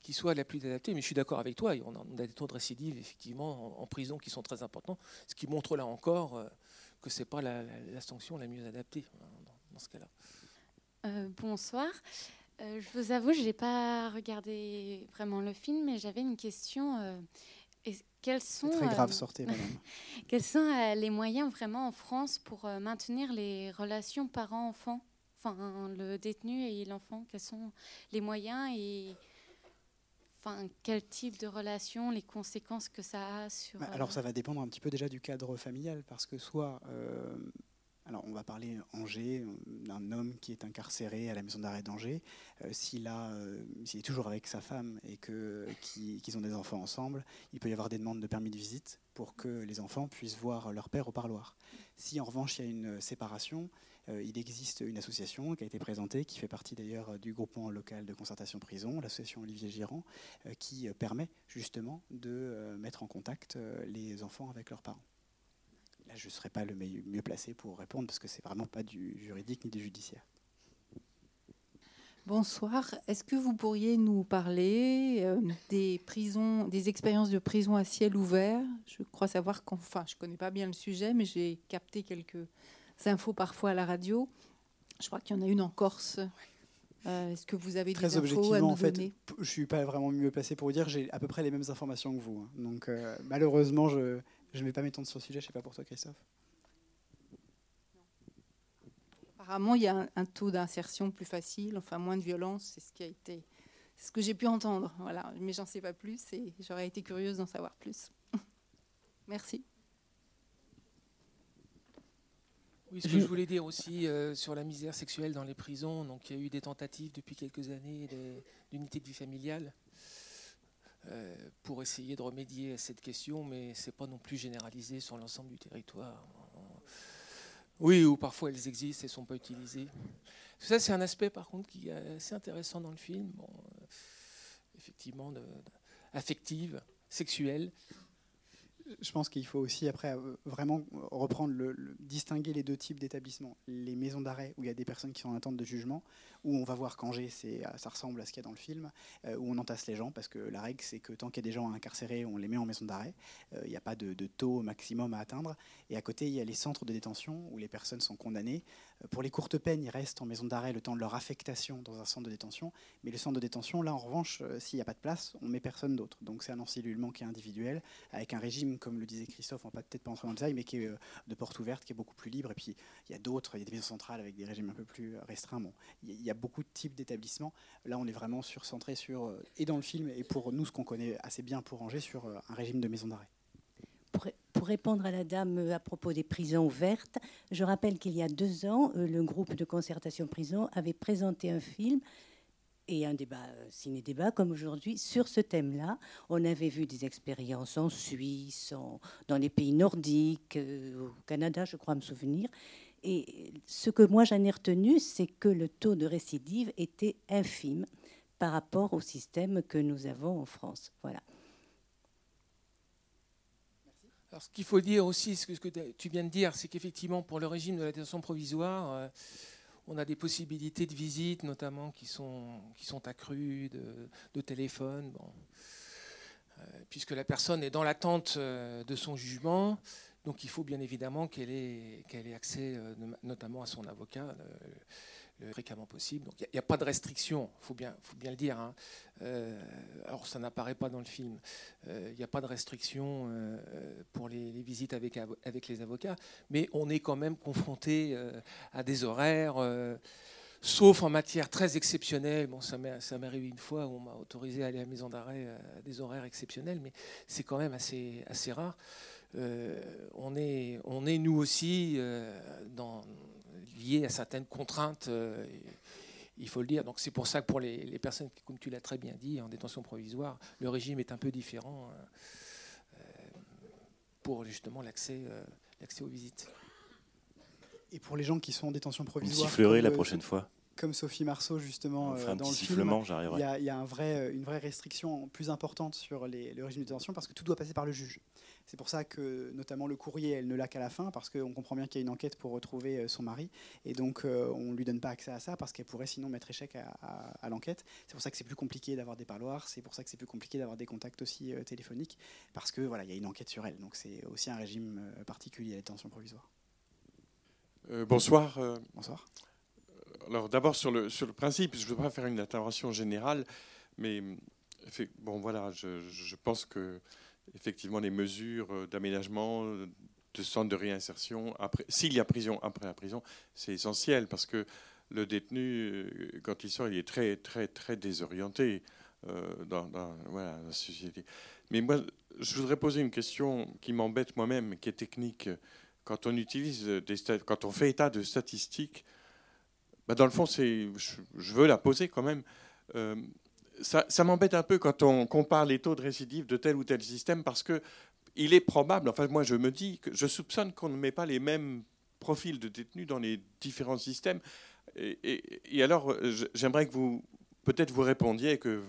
qui soit la plus adaptée. Mais je suis d'accord avec toi, on a des taux de récidive effectivement en, prison qui sont très importants, ce qui montre là encore euh, que ce n'est pas la, sanction la mieux adaptée hein, dans, ce cas-là. Euh, bonsoir. Euh, je vous avoue, je n'ai pas regardé vraiment le film, mais j'avais une question. quels sont, très grave, sortez, quels sont les moyens vraiment en France pour maintenir les relations parents-enfants Enfin, le détenu et l'enfant, quels sont les moyens et Enfin, quel type de relation, les conséquences que ça a sur. Bah, alors, ça va dépendre un petit peu déjà du cadre familial, parce que soit. Euh, alors, on va parler Angers, d'un homme qui est incarcéré à la maison d'arrêt d'Angers. Euh, s'il, a, euh, s'il est toujours avec sa femme et que, qu'ils ont des enfants ensemble, il peut y avoir des demandes de permis de visite pour que les enfants puissent voir leur père au parloir. Si en revanche il y a une séparation, euh, il existe une association qui a été présentée, qui fait partie d'ailleurs du groupement local de concertation prison, l'association Olivier Girand, euh, qui euh, permet justement de mettre en contact les enfants avec leurs parents. Là, je ne serais pas le mieux placé pour répondre parce que c'est vraiment pas du juridique ni du judiciaire. Bonsoir. Est-ce que vous pourriez nous parler des prisons, des expériences de prison à ciel ouvert? Je crois savoir qu'enfin, je connais pas bien le sujet, mais j'ai capté quelques infos parfois à la radio. Je crois qu'il y en a une en Corse. Euh, est-ce que vous avez Très des infos à nous en fait, Je suis pas vraiment mieux placé pour vous dire. J'ai à peu près les mêmes informations que vous. Hein. Donc euh, malheureusement, je ne vais pas m'étendre sur le sujet. Je ne sais pas pour toi, Christophe. Apparemment, il y a un, taux d'insertion plus facile, enfin moins de violence. C'est ce qui a été, ce que j'ai pu entendre. Voilà, mais j'en sais pas plus et j'aurais été curieuse d'en savoir plus. Merci. Oui, ce que je voulais dire aussi euh, sur la misère sexuelle dans les prisons, donc il y a eu des tentatives depuis quelques années d'unité de vie familiale euh, pour essayer de remédier à cette question, mais c'est pas non plus généralisé sur l'ensemble du territoire. Oui, ou parfois elles existent et sont pas utilisées. Ça, c'est un aspect par contre qui est assez intéressant dans le film, bon, euh, effectivement, de, affective, sexuelle je pense qu'il faut aussi après euh, vraiment reprendre distinguer les deux types d'établissements. Les maisons d'arrêt où il y a des personnes qui sont en attente de jugement, où on va voir qu'Angers, euh, ça ressemble à ce qu'il y a dans le film, euh, où on entasse les gens parce que la règle c'est que tant qu'il y a des gens incarcérés, on les met en maison d'arrêt. Il n'y a pas de, taux maximum à atteindre. Et à côté, il y a les centres de détention où les personnes sont condamnées pour les courtes peines, ils restent en maison d'arrêt le temps de leur affectation dans un centre de détention. Mais le centre de détention, là, en revanche, s'il n'y a pas de place, on met personne d'autre. Donc c'est un encellulement qui est individuel, avec un régime, comme le disait Christophe, on va peut-être pas entrer dans le détail, mais qui est euh, de porte ouverte, qui est beaucoup plus libre. Et puis il y a d'autres, il y a des maisons centrales avec des régimes un peu plus euh, restreints. Bon, il y a beaucoup de types d'établissements. Là, on est vraiment surcentré sur, et dans le film, et pour nous, ce qu'on connaît assez bien pour ranger, sur un régime de maison d'arrêt pour répondre à la dame à propos des prisons ouvertes, je rappelle qu'il y a deux ans, le groupe de concertation prison avait présenté un film et un débat, ciné-débat comme aujourd'hui, sur ce thème-là. On avait vu des expériences en Suisse, dans les pays nordiques, au Canada, je crois me souvenir. Et ce que moi j'en ai retenu, c'est que le taux de récidive était infime par rapport au système que nous avons en France. Voilà. Alors, ce qu'il faut dire aussi, ce que tu viens de dire, c'est qu'effectivement, pour le régime de la détention provisoire, euh, on a des possibilités de visite, notamment qui sont, accrues, de, téléphone. Euh, puisque la personne est dans l'attente euh, de son jugement. Donc il faut bien évidemment qu'elle ait, qu'elle ait accès notamment à son avocat le possible. Donc il n'y a, pas de restriction, il faut bien, faut bien le dire. Hein. Euh, alors ça n'apparaît pas dans le film. Euh, il n'y a pas de restriction euh, pour les, visites avec, avec les avocats, mais on est quand même confronté à des horaires. Sauf en matière très exceptionnelle, bon, ça m'est arrivé une fois où on m'a autorisé à aller à la maison d'arrêt à des horaires exceptionnels, mais c'est quand même assez, assez rare. on, est, on est nous aussi dans, lié à certaines contraintes, euh, il faut le dire. Donc c'est pour ça que pour les, personnes, comme tu l'as très bien dit, en détention provisoire, le régime est un peu différent euh, pour justement l'accès euh, l'accès aux visites. Et pour les gens qui sont en détention provisoire. Sifflerai la prochaine fois comme Sophie Marceau justement dans le film, il y a, il y a un vrai, une vraie restriction plus importante sur les, le régime de détention parce que tout doit passer par le juge. C'est pour ça que, notamment, le courrier, elle ne l'a qu'à la fin, parce qu'on comprend bien qu'il y a une enquête pour retrouver euh, son mari. Et donc, euh, on ne lui donne pas accès à ça, parce qu'elle pourrait sinon mettre échec à, l'enquête. C'est pour ça que c'est plus compliqué d'avoir des parloirs, c'est pour ça que c'est plus compliqué d'avoir des contacts aussi euh, téléphoniques, parce que voilà, il y a une enquête sur elle. Donc, c'est aussi un régime particulier, la détention provisoire. bonsoir. bonsoir. Alors, d'abord, sur le, sur le principe, je ne veux pas faire une intervention générale, mais bon, voilà, je, je pense que effectivement les mesures euh, d'aménagement, euh, de centre de réinsertion, s'il y a prison après la prison, c'est essentiel parce que le détenu, euh, quand il sort, il est très, très, très désorienté dans, la société. Mais moi, je voudrais poser une question qui m'embête moi-même, qui est technique. Quand on utilise des quand on fait état de statistiques, bah, dans le fond, je, veux la poser quand même ça, m'embête un peu quand on compare les taux de récidive de tel ou tel système parce que il est probable, enfin moi je me dis que je soupçonne qu'on ne met pas les mêmes profils de détenus dans les différents systèmes. Et, alors j'aimerais que vous peut-être vous répondiez que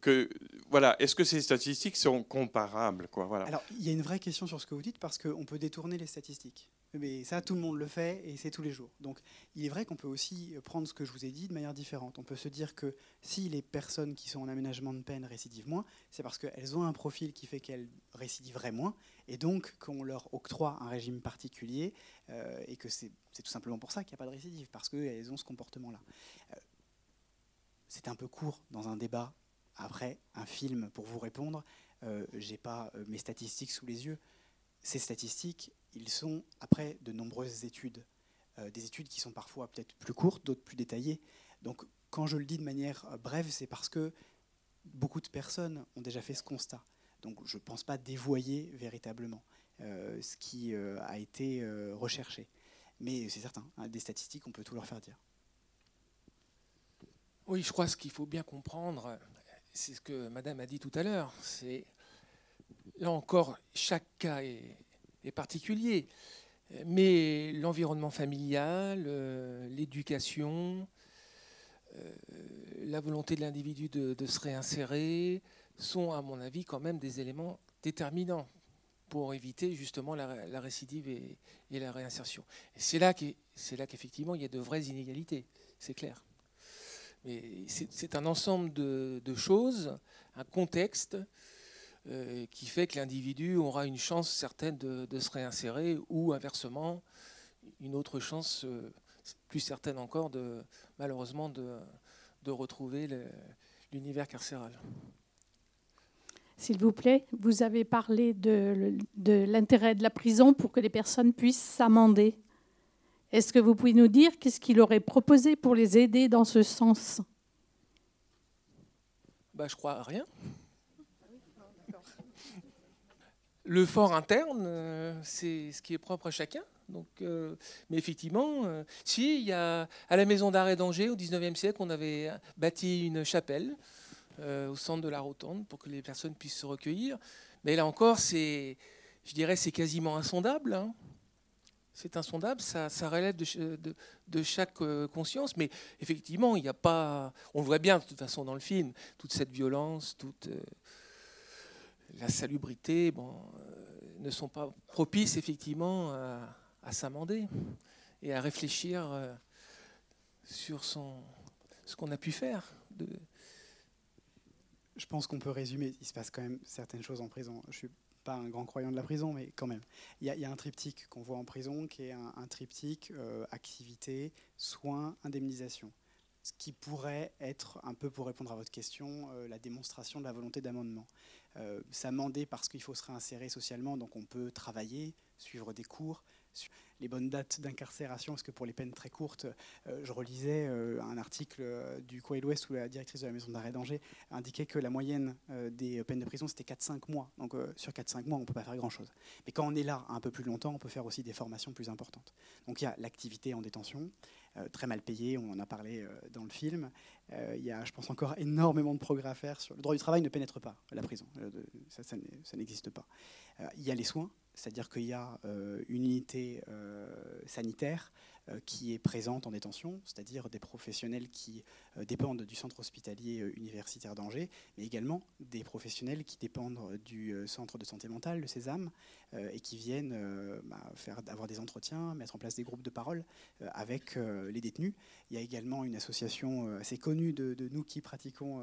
que voilà, est-ce que ces statistiques sont comparables quoi, voilà. Alors il y a une vraie question sur ce que vous dites parce qu'on peut détourner les statistiques. Mais ça, tout le monde le fait et c'est tous les jours. Donc il est vrai qu'on peut aussi prendre ce que je vous ai dit de manière différente. On peut se dire que si les personnes qui sont en aménagement de peine récidivent moins, c'est parce qu'elles ont un profil qui fait qu'elles récidiveraient moins et donc qu'on leur octroie un régime particulier euh, et que c'est tout simplement pour ça qu'il n'y a pas de récidive, parce qu'elles ont ce comportement-là. Euh, c'est un peu court dans un débat. Après, un film, pour vous répondre, euh, j'ai pas euh, mes statistiques sous les yeux. Ces statistiques, ils sont après de nombreuses études, euh, des études qui sont parfois peut-être plus courtes, d'autres plus détaillées. Donc quand je le dis de manière euh, brève, c'est parce que beaucoup de personnes ont déjà fait ce constat. Donc je ne pense pas dévoyer véritablement euh, ce qui a été recherché. Mais c'est certain, hein, des statistiques, on peut tout leur faire dire. Oui, je crois ce qu'il faut bien comprendre, c'est ce que Madame a dit tout à l'heure. C'est là encore, chaque cas est, est particulier. Mais l'environnement familial, euh, l'éducation, euh, la volonté de l'individu de, se réinsérer sont, à mon avis, quand même des éléments déterminants pour éviter justement la, récidive et, la réinsertion. c'est là qu'effectivement il y a de vraies inégalités, c'est clair. Mais c'est un ensemble de, choses, un contexte euh, qui fait que l'individu aura une chance certaine de, se réinsérer ou inversement une autre chance euh, plus certaine encore de malheureusement de, de retrouver l'univers carcéral. S'il vous plaît, vous avez parlé de, de l'intérêt de la prison pour que les personnes puissent s'amender. Est-ce que vous pouvez nous dire qu'est-ce qu'il aurait proposé pour les aider dans ce sens? Bah, Je crois à rien. Le fort interne, c'est ce qui est propre à chacun. Donc, mais effectivement, si, il y a, à la maison d'arrêt d'Angers, au 19e siècle, on avait bâti une chapelle au centre de la rotonde pour que les personnes puissent se recueillir. Mais là encore, c'est, je dirais, c'est quasiment insondable. Hein. C'est insondable, ça, relève de, chaque euh, conscience, mais effectivement, il n'y a pas. On le voit bien de toute façon dans le film, toute cette violence, toute euh, la salubrité, bon, euh, ne sont pas propices effectivement à, s'amender et à réfléchir sur son, ce qu'on a pu faire. Je pense qu'on peut résumer. Il se passe quand même certaines choses en prison. Je suis pas un grand croyant de la prison, mais quand même. Il y, a un triptyque qu'on voit en prison qui est un, triptyque euh, activité, soins, indemnisation. Ce qui pourrait être, un peu pour répondre à votre question, euh, la démonstration de la volonté d'amendement. Euh, s'amender parce qu'il faut se réinsérer socialement, donc on peut travailler, suivre des cours, les bonnes dates d'incarcération, parce que pour les peines très courtes, euh, je relisais euh, un article euh, du Courrier de l'Ouest où la directrice de la maison d'arrêt d'Angers indiquait que la moyenne des peines de prison, c'était 4-5 mois. Donc sur 4-5 mois, on ne peut pas faire grand-chose. Mais quand on est là un peu plus longtemps, on peut faire aussi des formations plus importantes. Donc il y a l'activité en détention, très mal payée, on en a parlé dans le film. il y a, je pense, encore énormément de progrès à faire. Sur... Le droit du travail ne pénètre pas la prison, ça n'existe pas. il y a les soins, c'est-à-dire qu'il y a euh, une unité euh, sanitaire qui est présente en détention, c'est-à-dire des professionnels qui dépendent du centre hospitalier universitaire d'Angers, mais également des professionnels qui dépendent du centre de santé mentale, le Césame, et qui viennent bah, faire, avoir des entretiens, mettre en place des groupes de parole avec les détenus. Il y a également une association assez connue de, nous qui pratiquons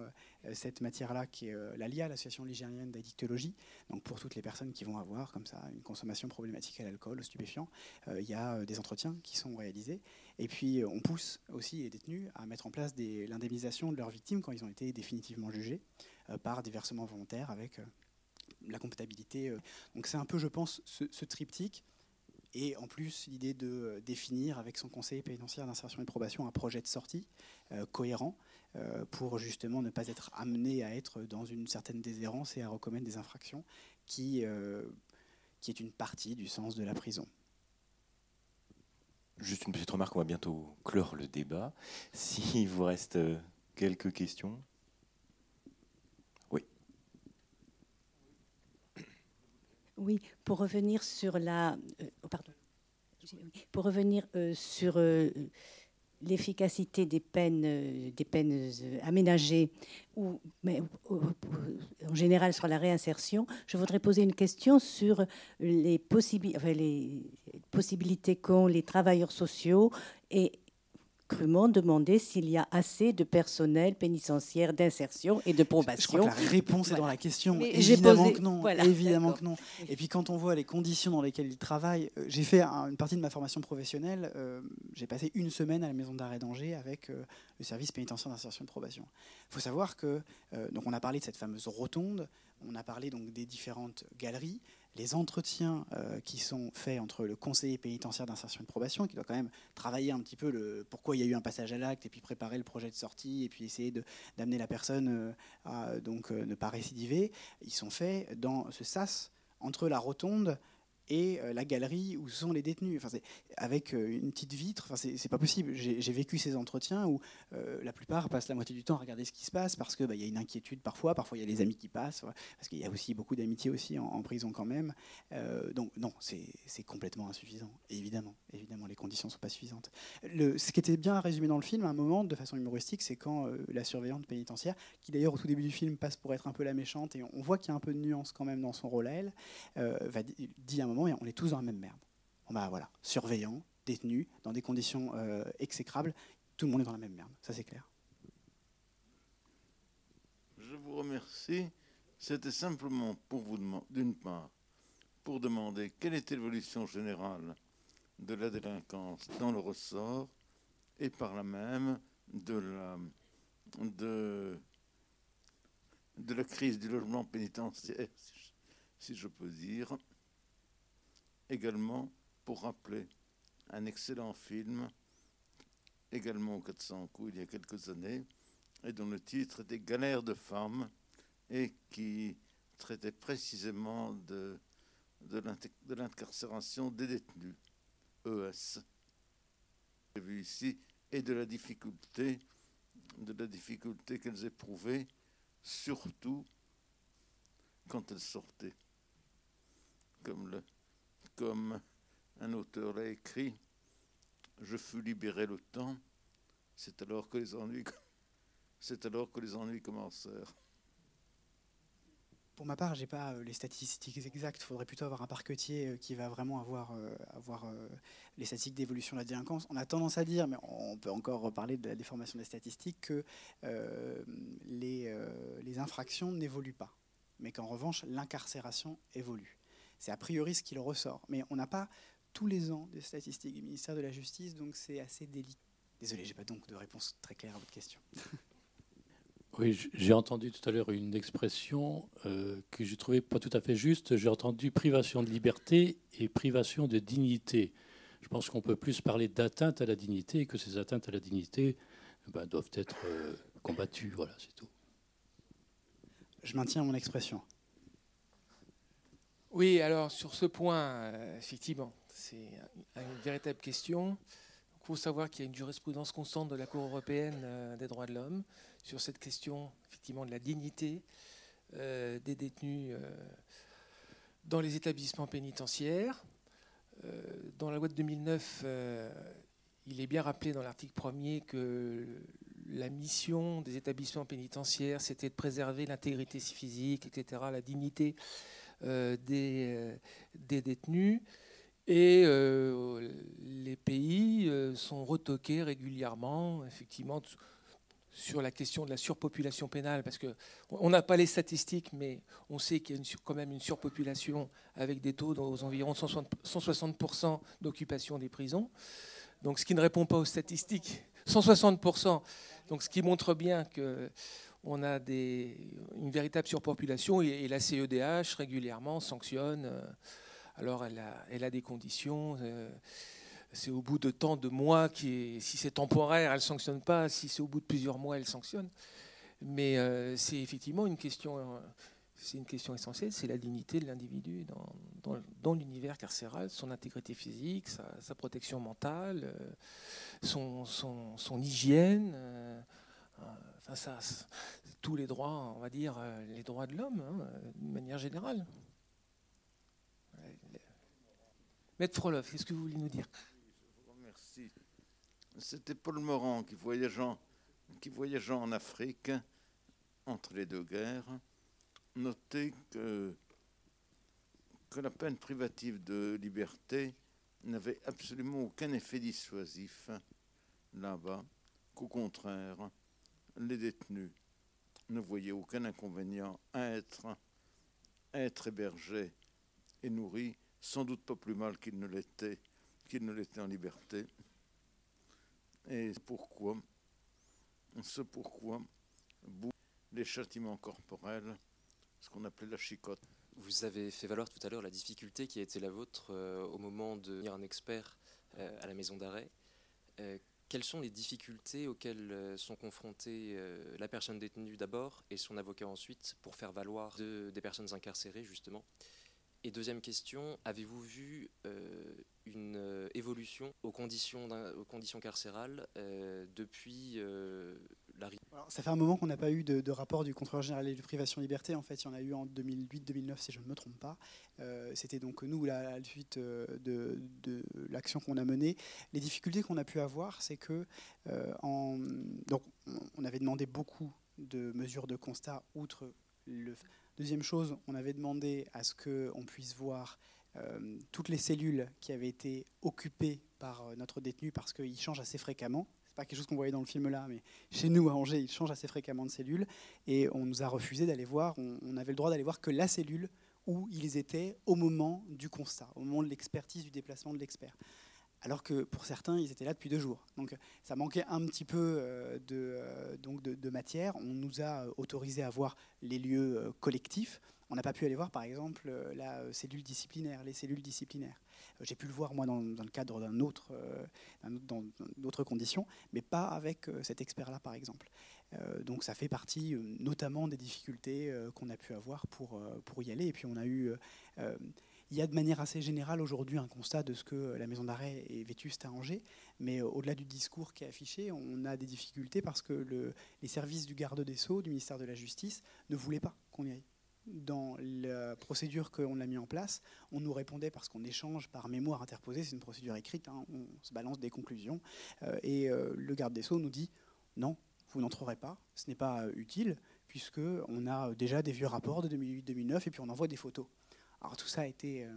cette matière-là, qui est l'ALIA, l'Association ligérienne d'addictologie, donc pour toutes les personnes qui vont avoir comme ça une consommation problématique à l'alcool, aux stupéfiants, euh, il y a euh, des entretiens qui sont réalisés. Et puis, euh, on pousse aussi les détenus à mettre en place l'indemnisation de leurs victimes quand ils ont été définitivement jugés par des versements volontaires avec la comptabilité. Donc, c'est un peu, je pense, ce, triptyque. Et en plus, l'idée de définir avec son conseiller pénitentiaire d'insertion et de probation un projet de sortie cohérent pour justement ne pas être amené à être dans une certaine déshérence et à recommettre des infractions qui qui est une partie du sens de la prison. Juste une petite remarque, on va bientôt clore le débat. S'il vous reste euh, quelques questions. Oui. Oui, pour revenir sur la. Euh, oh, pardon. Pour revenir euh, sur l'efficacité des peines, euh, des peines euh, aménagées ou mais, en général sur la réinsertion, je voudrais poser une question sur les, les possibilités qu'ont les travailleurs sociaux et crûment s'il y a assez de personnel pénitentiaire d'insertion et de probation. Je crois que la réponse est dans la question. évidemment que non. Évidemment que non. Et puis quand on voit les conditions dans lesquelles ils travaillent, euh, j'ai fait une partie de ma formation professionnelle. Euh, j'ai passé une semaine à la maison d'arrêt d'Angers avec euh, le service pénitentiaire d'insertion et de probation. Il faut savoir que donc on a parlé de cette fameuse rotonde, on a parlé donc des différentes galeries les entretiens euh, qui sont faits entre le conseiller pénitentiaire d'insertion et de probation, qui doit quand même travailler un petit peu le pourquoi il y a eu un passage à l'acte, et puis préparer le projet de sortie, et puis essayer d'amener la personne euh, à donc euh, ne pas récidiver, ils sont faits dans ce sas entre la rotonde et euh, la galerie où sont les détenus. Enfin, avec euh, une petite vitre, enfin, c'est pas possible. J'ai vécu ces entretiens où euh, la plupart passent la moitié du temps à regarder ce qui se passe parce qu'il bah, y a une inquiétude parfois, parfois il y a les amis qui passent, parce qu'il y a aussi beaucoup d'amitié aussi en, prison quand même. donc non, c'est complètement insuffisant, évidemment. Évidemment, les conditions ne sont pas suffisantes. Ce qui était bien résumé dans le film, à un moment, de façon humoristique, c'est quand la surveillante pénitentiaire, qui d'ailleurs au tout début du film passe pour être un peu la méchante, et on, voit qu'il y a un peu de nuance quand même dans son rôle à elle, dit à un moment on est tous dans la même merde. On va, voilà, surveillants, détenus, dans des conditions euh, exécrables, tout le monde est dans la même merde, ça c'est clair. Je vous remercie. C'était simplement pour vous demander, d'une part, pour demander quelle était l'évolution générale de la délinquance dans le ressort et par là même de la, de, de la crise du logement pénitentiaire, si je peux dire également pour rappeler un excellent film, également au 400 coups il y a quelques années, et dont le titre était Galères de femmes, et qui traitait précisément de, de l'incarcération des détenus, ES, vu ici, et de la difficulté, de la difficulté qu'elles éprouvaient, surtout quand elles sortaient. Comme, le, comme un auteur l'a écrit, je fus libéré le temps, c'est alors que les ennuis, commencèrent. Pour ma part, j'ai pas euh, les statistiques exactes. Il faudrait plutôt avoir un parquetier euh, qui va vraiment avoir, euh, les statistiques d'évolution de la délinquance. On a tendance à dire, mais on peut encore reparler de la déformation des statistiques, que les infractions n'évoluent pas, mais qu'en revanche, l'incarcération évolue. C'est a priori ce qu'il ressort. Mais on n'a pas tous les ans des statistiques du ministère de la Justice, donc c'est assez délicat. Désolé, j'ai pas donc de réponse très claire à votre question. Oui, j'ai entendu tout à l'heure une expression euh, que je trouvais pas tout à fait juste. J'ai entendu privation de liberté et privation de dignité. Je pense qu'on peut plus parler d'atteinte à la dignité et que ces atteintes à la dignité ben, doivent être euh, combattues. Voilà, c'est tout. Je maintiens mon expression. Oui, alors sur ce point, euh, effectivement, c'est une véritable question. Il faut savoir qu'il y a une jurisprudence constante de la Cour européenne des droits de l'homme sur cette question effectivement de la dignité euh, des détenus euh, dans les établissements pénitentiaires. Euh, dans la loi de 2009, il est bien rappelé dans l'article premier que la mission des établissements pénitentiaires, c'était de préserver l'intégrité physique, etc., la dignité des, des, détenus. Et les pays sont retoqués régulièrement, effectivement, sur la question de la surpopulation pénale, parce qu'on n'a pas les statistiques, mais on sait qu'il y a quand même une surpopulation avec des taux aux environs 160% d'occupation des prisons. Donc ce qui ne répond pas aux statistiques, 160%. Donc ce qui montre bien qu'on a une véritable surpopulation et, la CEDH régulièrement sanctionne. Euh, alors elle a, des conditions. Euh, c'est au bout de tant de mois, qui si c'est temporaire, elle ne sanctionne pas, si c'est au bout de plusieurs mois, elle sanctionne. Mais euh, c'est effectivement une question, essentielle, c'est la dignité de l'individu dans, l'univers carcéral, son intégrité physique, sa, protection mentale, son, hygiène, tous les droits, on va dire, les droits de l'homme, hein, manière générale. Maître Frolov, qu'est-ce que vous voulez nous dire? C'était Paul Morand qui voyageant, qui voyageant en Afrique entre les deux guerres, notait que la peine privative de liberté n'avait absolument aucun effet dissuasif là-bas, qu'au contraire, les détenus ne voyaient aucun inconvénient à être, à être hébergés et nourris, sans doute pas plus mal qu'ils ne l'étaient, qu'ils ne l'étaient en liberté. Et pourquoi Ce pourquoi les châtiments corporels, ce qu'on appelait la chicote. Vous avez fait valoir tout à l'heure la difficulté qui a été la vôtre euh, au moment de devenir un expert euh, à la maison d'arrêt. Euh, quelles sont les difficultés auxquelles sont confrontées la personne détenue d'abord et son avocat ensuite pour faire valoir des personnes incarcérées justement? Et deuxième question, avez-vous vu euh, une euh, évolution aux conditions, aux conditions carcérales euh, depuis Ça fait un moment qu'on n'a pas eu de, rapport du contrôleur général de privation de liberté. En fait, il y en a eu en 2008-2009, si je ne me trompe pas. C'était donc nous, la, la suite de, de l'action qu'on a menée. Les difficultés qu'on a pu avoir, c'est que en, donc, on avait demandé beaucoup de mesures de constat outre le Deuxième chose, on avait demandé à ce qu'on puisse voir euh, toutes les cellules qui avaient été occupées par euh, notre détenu parce qu'il change assez fréquemment. C'est pas quelque chose qu'on voyait dans le film là, mais chez nous à Angers, il change assez fréquemment de cellules. Et on nous a refusé d'aller voir, on, avait le droit d'aller voir que la cellule où ils étaient au moment du constat, au moment de l'expertise, du déplacement de l'expert alors que pour certains, ils étaient là depuis deux jours. Donc ça manquait un petit peu euh, de, euh, donc de, matière. On nous a autorisé à voir les lieux euh, collectifs. On n'a pas pu aller voir, par exemple, la cellule disciplinaire, les cellules disciplinaires. J'ai pu le voir, moi, dans, le cadre d'un autre, dans d'autres conditions, mais pas avec cet expert-là, par exemple. donc ça fait partie notamment des difficultés qu'on a pu avoir pour, pour y aller. Et puis on a eu Il y a de manière assez générale aujourd'hui un constat de ce que la maison d'arrêt est vétuste à Angers, mais au-delà du discours qui est affiché, on a des difficultés parce que le, les services du garde des Sceaux, du ministère de la Justice, ne voulaient pas qu'on y aille dans la procédure qu'on a mis en place, on nous répondait parce qu'on échange par mémoire interposée, c'est une procédure écrite, hein, on se balance des conclusions, euh, et euh, le garde des Sceaux nous dit non, vous n'entrerez pas, ce n'est pas euh, utile, puisqu'on a déjà des vieux rapports de 2008-2009, et puis on envoie des photos. Alors tout ça a été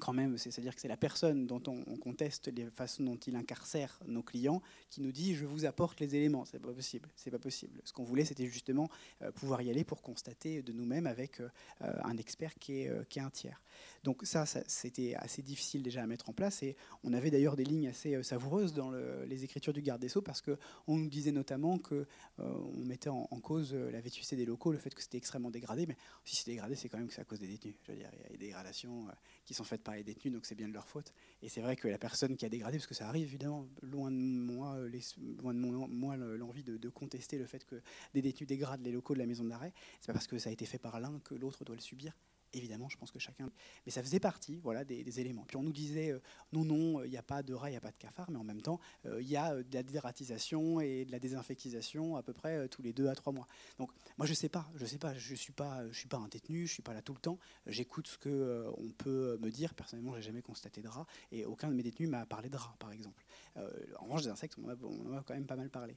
quand même, c'est-à-dire que c'est la personne dont on, conteste les façons dont il incarcère nos clients qui nous dit je vous apporte les éléments. C'est pas possible. C'est pas possible. Ce qu'on voulait, c'était justement euh, pouvoir y aller pour constater de nous-mêmes avec euh, un expert qui est, euh, un tiers. Donc ça, c'était assez difficile déjà à mettre en place et on avait d'ailleurs des lignes assez savoureuses dans les écritures du garde des sceaux parce qu'on nous disait notamment que on mettait en, cause la vétusté des locaux, le fait que c'était extrêmement dégradé. Mais si c'est dégradé, c'est quand même que c'est à cause des détenus. Je veux dire, il y a des dégradations qui sont faites par les détenus, donc c'est bien de leur faute. Et c'est vrai que la personne qui a dégradé, parce que ça arrive évidemment, loin de moi, les, loin de moi l'envie de, contester le fait que des détenus dégradent les locaux de la maison d'arrêt, c'est pas parce que ça a été fait par l'un que l'autre doit le subir. Évidemment, je pense que chacun. Mais ça faisait partie voilà, des, éléments. Puis on nous disait euh, non, non, il n'y a pas de rat, il n'y a pas de cafard, mais en même temps, euh, il y a euh, de la dératisation et de la désinfectisation à peu près tous les deux à trois mois. Donc moi, je ne sais pas, je sais je ne suis, pas, suis pas un détenu, je ne suis pas là tout le temps. J'écoute ce qu'on on peut me dire. Personnellement, je n'ai jamais constaté de rat et aucun de mes détenus m'a parlé de rat, par exemple. en revanche, des insectes, on en, a, quand même pas mal parlé.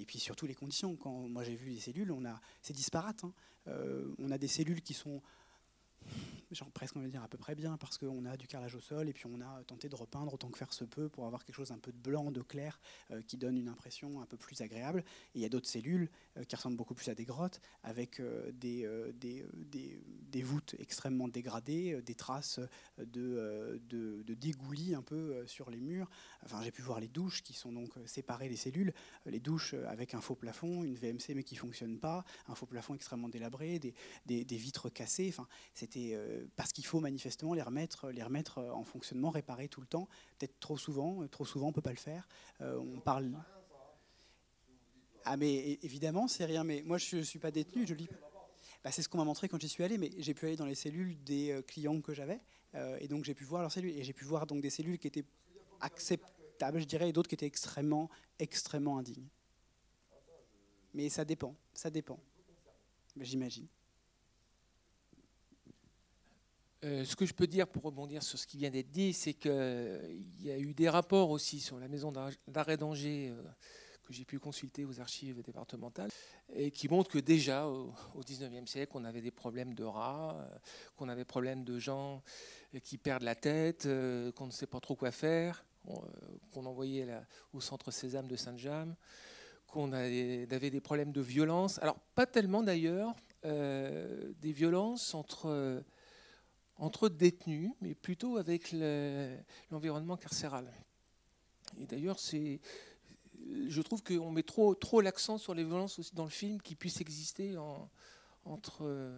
et puis surtout les conditions. Quand moi j'ai vu les cellules, on a, c'est disparate. Hein. on a des cellules qui sont genre presque on va dire à peu près bien parce qu'on a du carrelage au sol et puis on a tenté de repeindre autant que faire se peut pour avoir quelque chose un peu de blanc, de clair euh, qui donne une impression un peu plus agréable. Et il y a d'autres cellules euh, qui ressemblent beaucoup plus à des grottes avec euh, des, des, des, voûtes extrêmement dégradées, des traces de, de, de, dégoulis un peu sur les murs. Enfin, j'ai pu voir les douches qui sont donc séparées des cellules, les douches avec un faux plafond, une VMC mais qui fonctionne pas, un faux plafond extrêmement délabré, des, vitres cassées. Enfin, c'était parce qu'il faut manifestement les remettre, les remettre en fonctionnement, réparer tout le temps. Peut-être trop souvent, trop souvent on peut pas le faire. Euh, on parle. Ah mais évidemment c'est rien, mais moi je suis pas détenu, je lis. Bah, c'est ce qu'on m'a montré quand j'y suis allé, mais j'ai pu aller dans les cellules des euh, clients que j'avais, euh, et donc j'ai pu voir leurs cellules, et j'ai pu voir donc des cellules qui étaient acceptables, je dirais, et d'autres qui étaient extrêmement, extrêmement indignes. Mais ça dépend, ça dépend, j'imagine. Euh, ce que je peux dire pour rebondir sur ce qui vient d'être dit, c'est qu'il y a eu des rapports aussi sur la maison d'arrêt d'Angers euh, que j'ai pu consulter aux archives départementales et qui montrent que déjà au, XIXe siècle, on avait des problèmes de rats, euh, qu'on avait des problèmes de gens qui perdent la tête, qu'on ne sait pas trop quoi faire, qu'on envoyait au centre Sésame de Saint-James, qu'on avait des problèmes de violence. Alors pas tellement d'ailleurs, des violences entre entre détenus, mais plutôt avec l'environnement carcéral. Et d'ailleurs, je trouve qu'on met trop, trop l'accent sur les violences aussi dans le film qui puissent exister entre,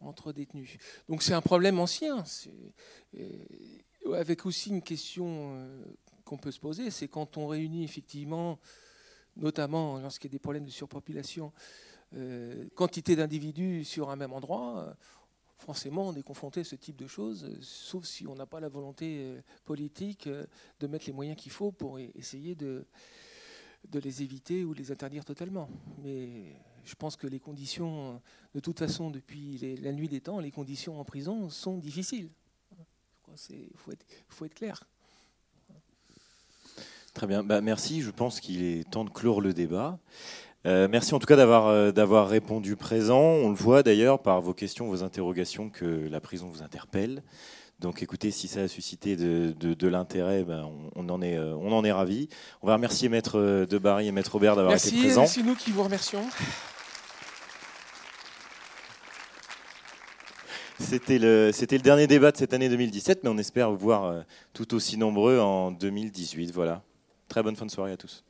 entre détenus. Donc c'est un problème ancien, avec aussi une question euh, qu'on peut se poser, c'est quand on réunit effectivement, notamment lorsqu'il y a des problèmes de surpopulation, euh, quantité d'individus sur un même endroit, forcément, on est confronté à ce type de choses, euh, sauf si on n'a pas la volonté euh, politique euh, de mettre les moyens qu'il faut pour e-, essayer de, les éviter ou les interdire totalement. Mais je pense que les conditions, de toute façon, depuis la nuit des temps, les conditions en prison sont difficiles. Il faut être, faut être clair. Très bien, bah, merci. Je pense qu'il est temps de clore le débat. Euh, merci en tout cas d'avoir euh, d'avoir répondu présent. On le voit d'ailleurs par vos questions, vos interrogations que la prison vous interpelle. Donc écoutez, si ça a suscité de, de, l'intérêt, ben, on, en est, euh, on en est ravis. On va remercier Maître de Barry et Maître Robert d'avoir été présents. C'est nous qui vous remercions. C'était le, c'était le dernier débat de cette année 2017, mais on espère vous voir tout aussi nombreux en 2018. Voilà. Très bonne fin de soirée à tous.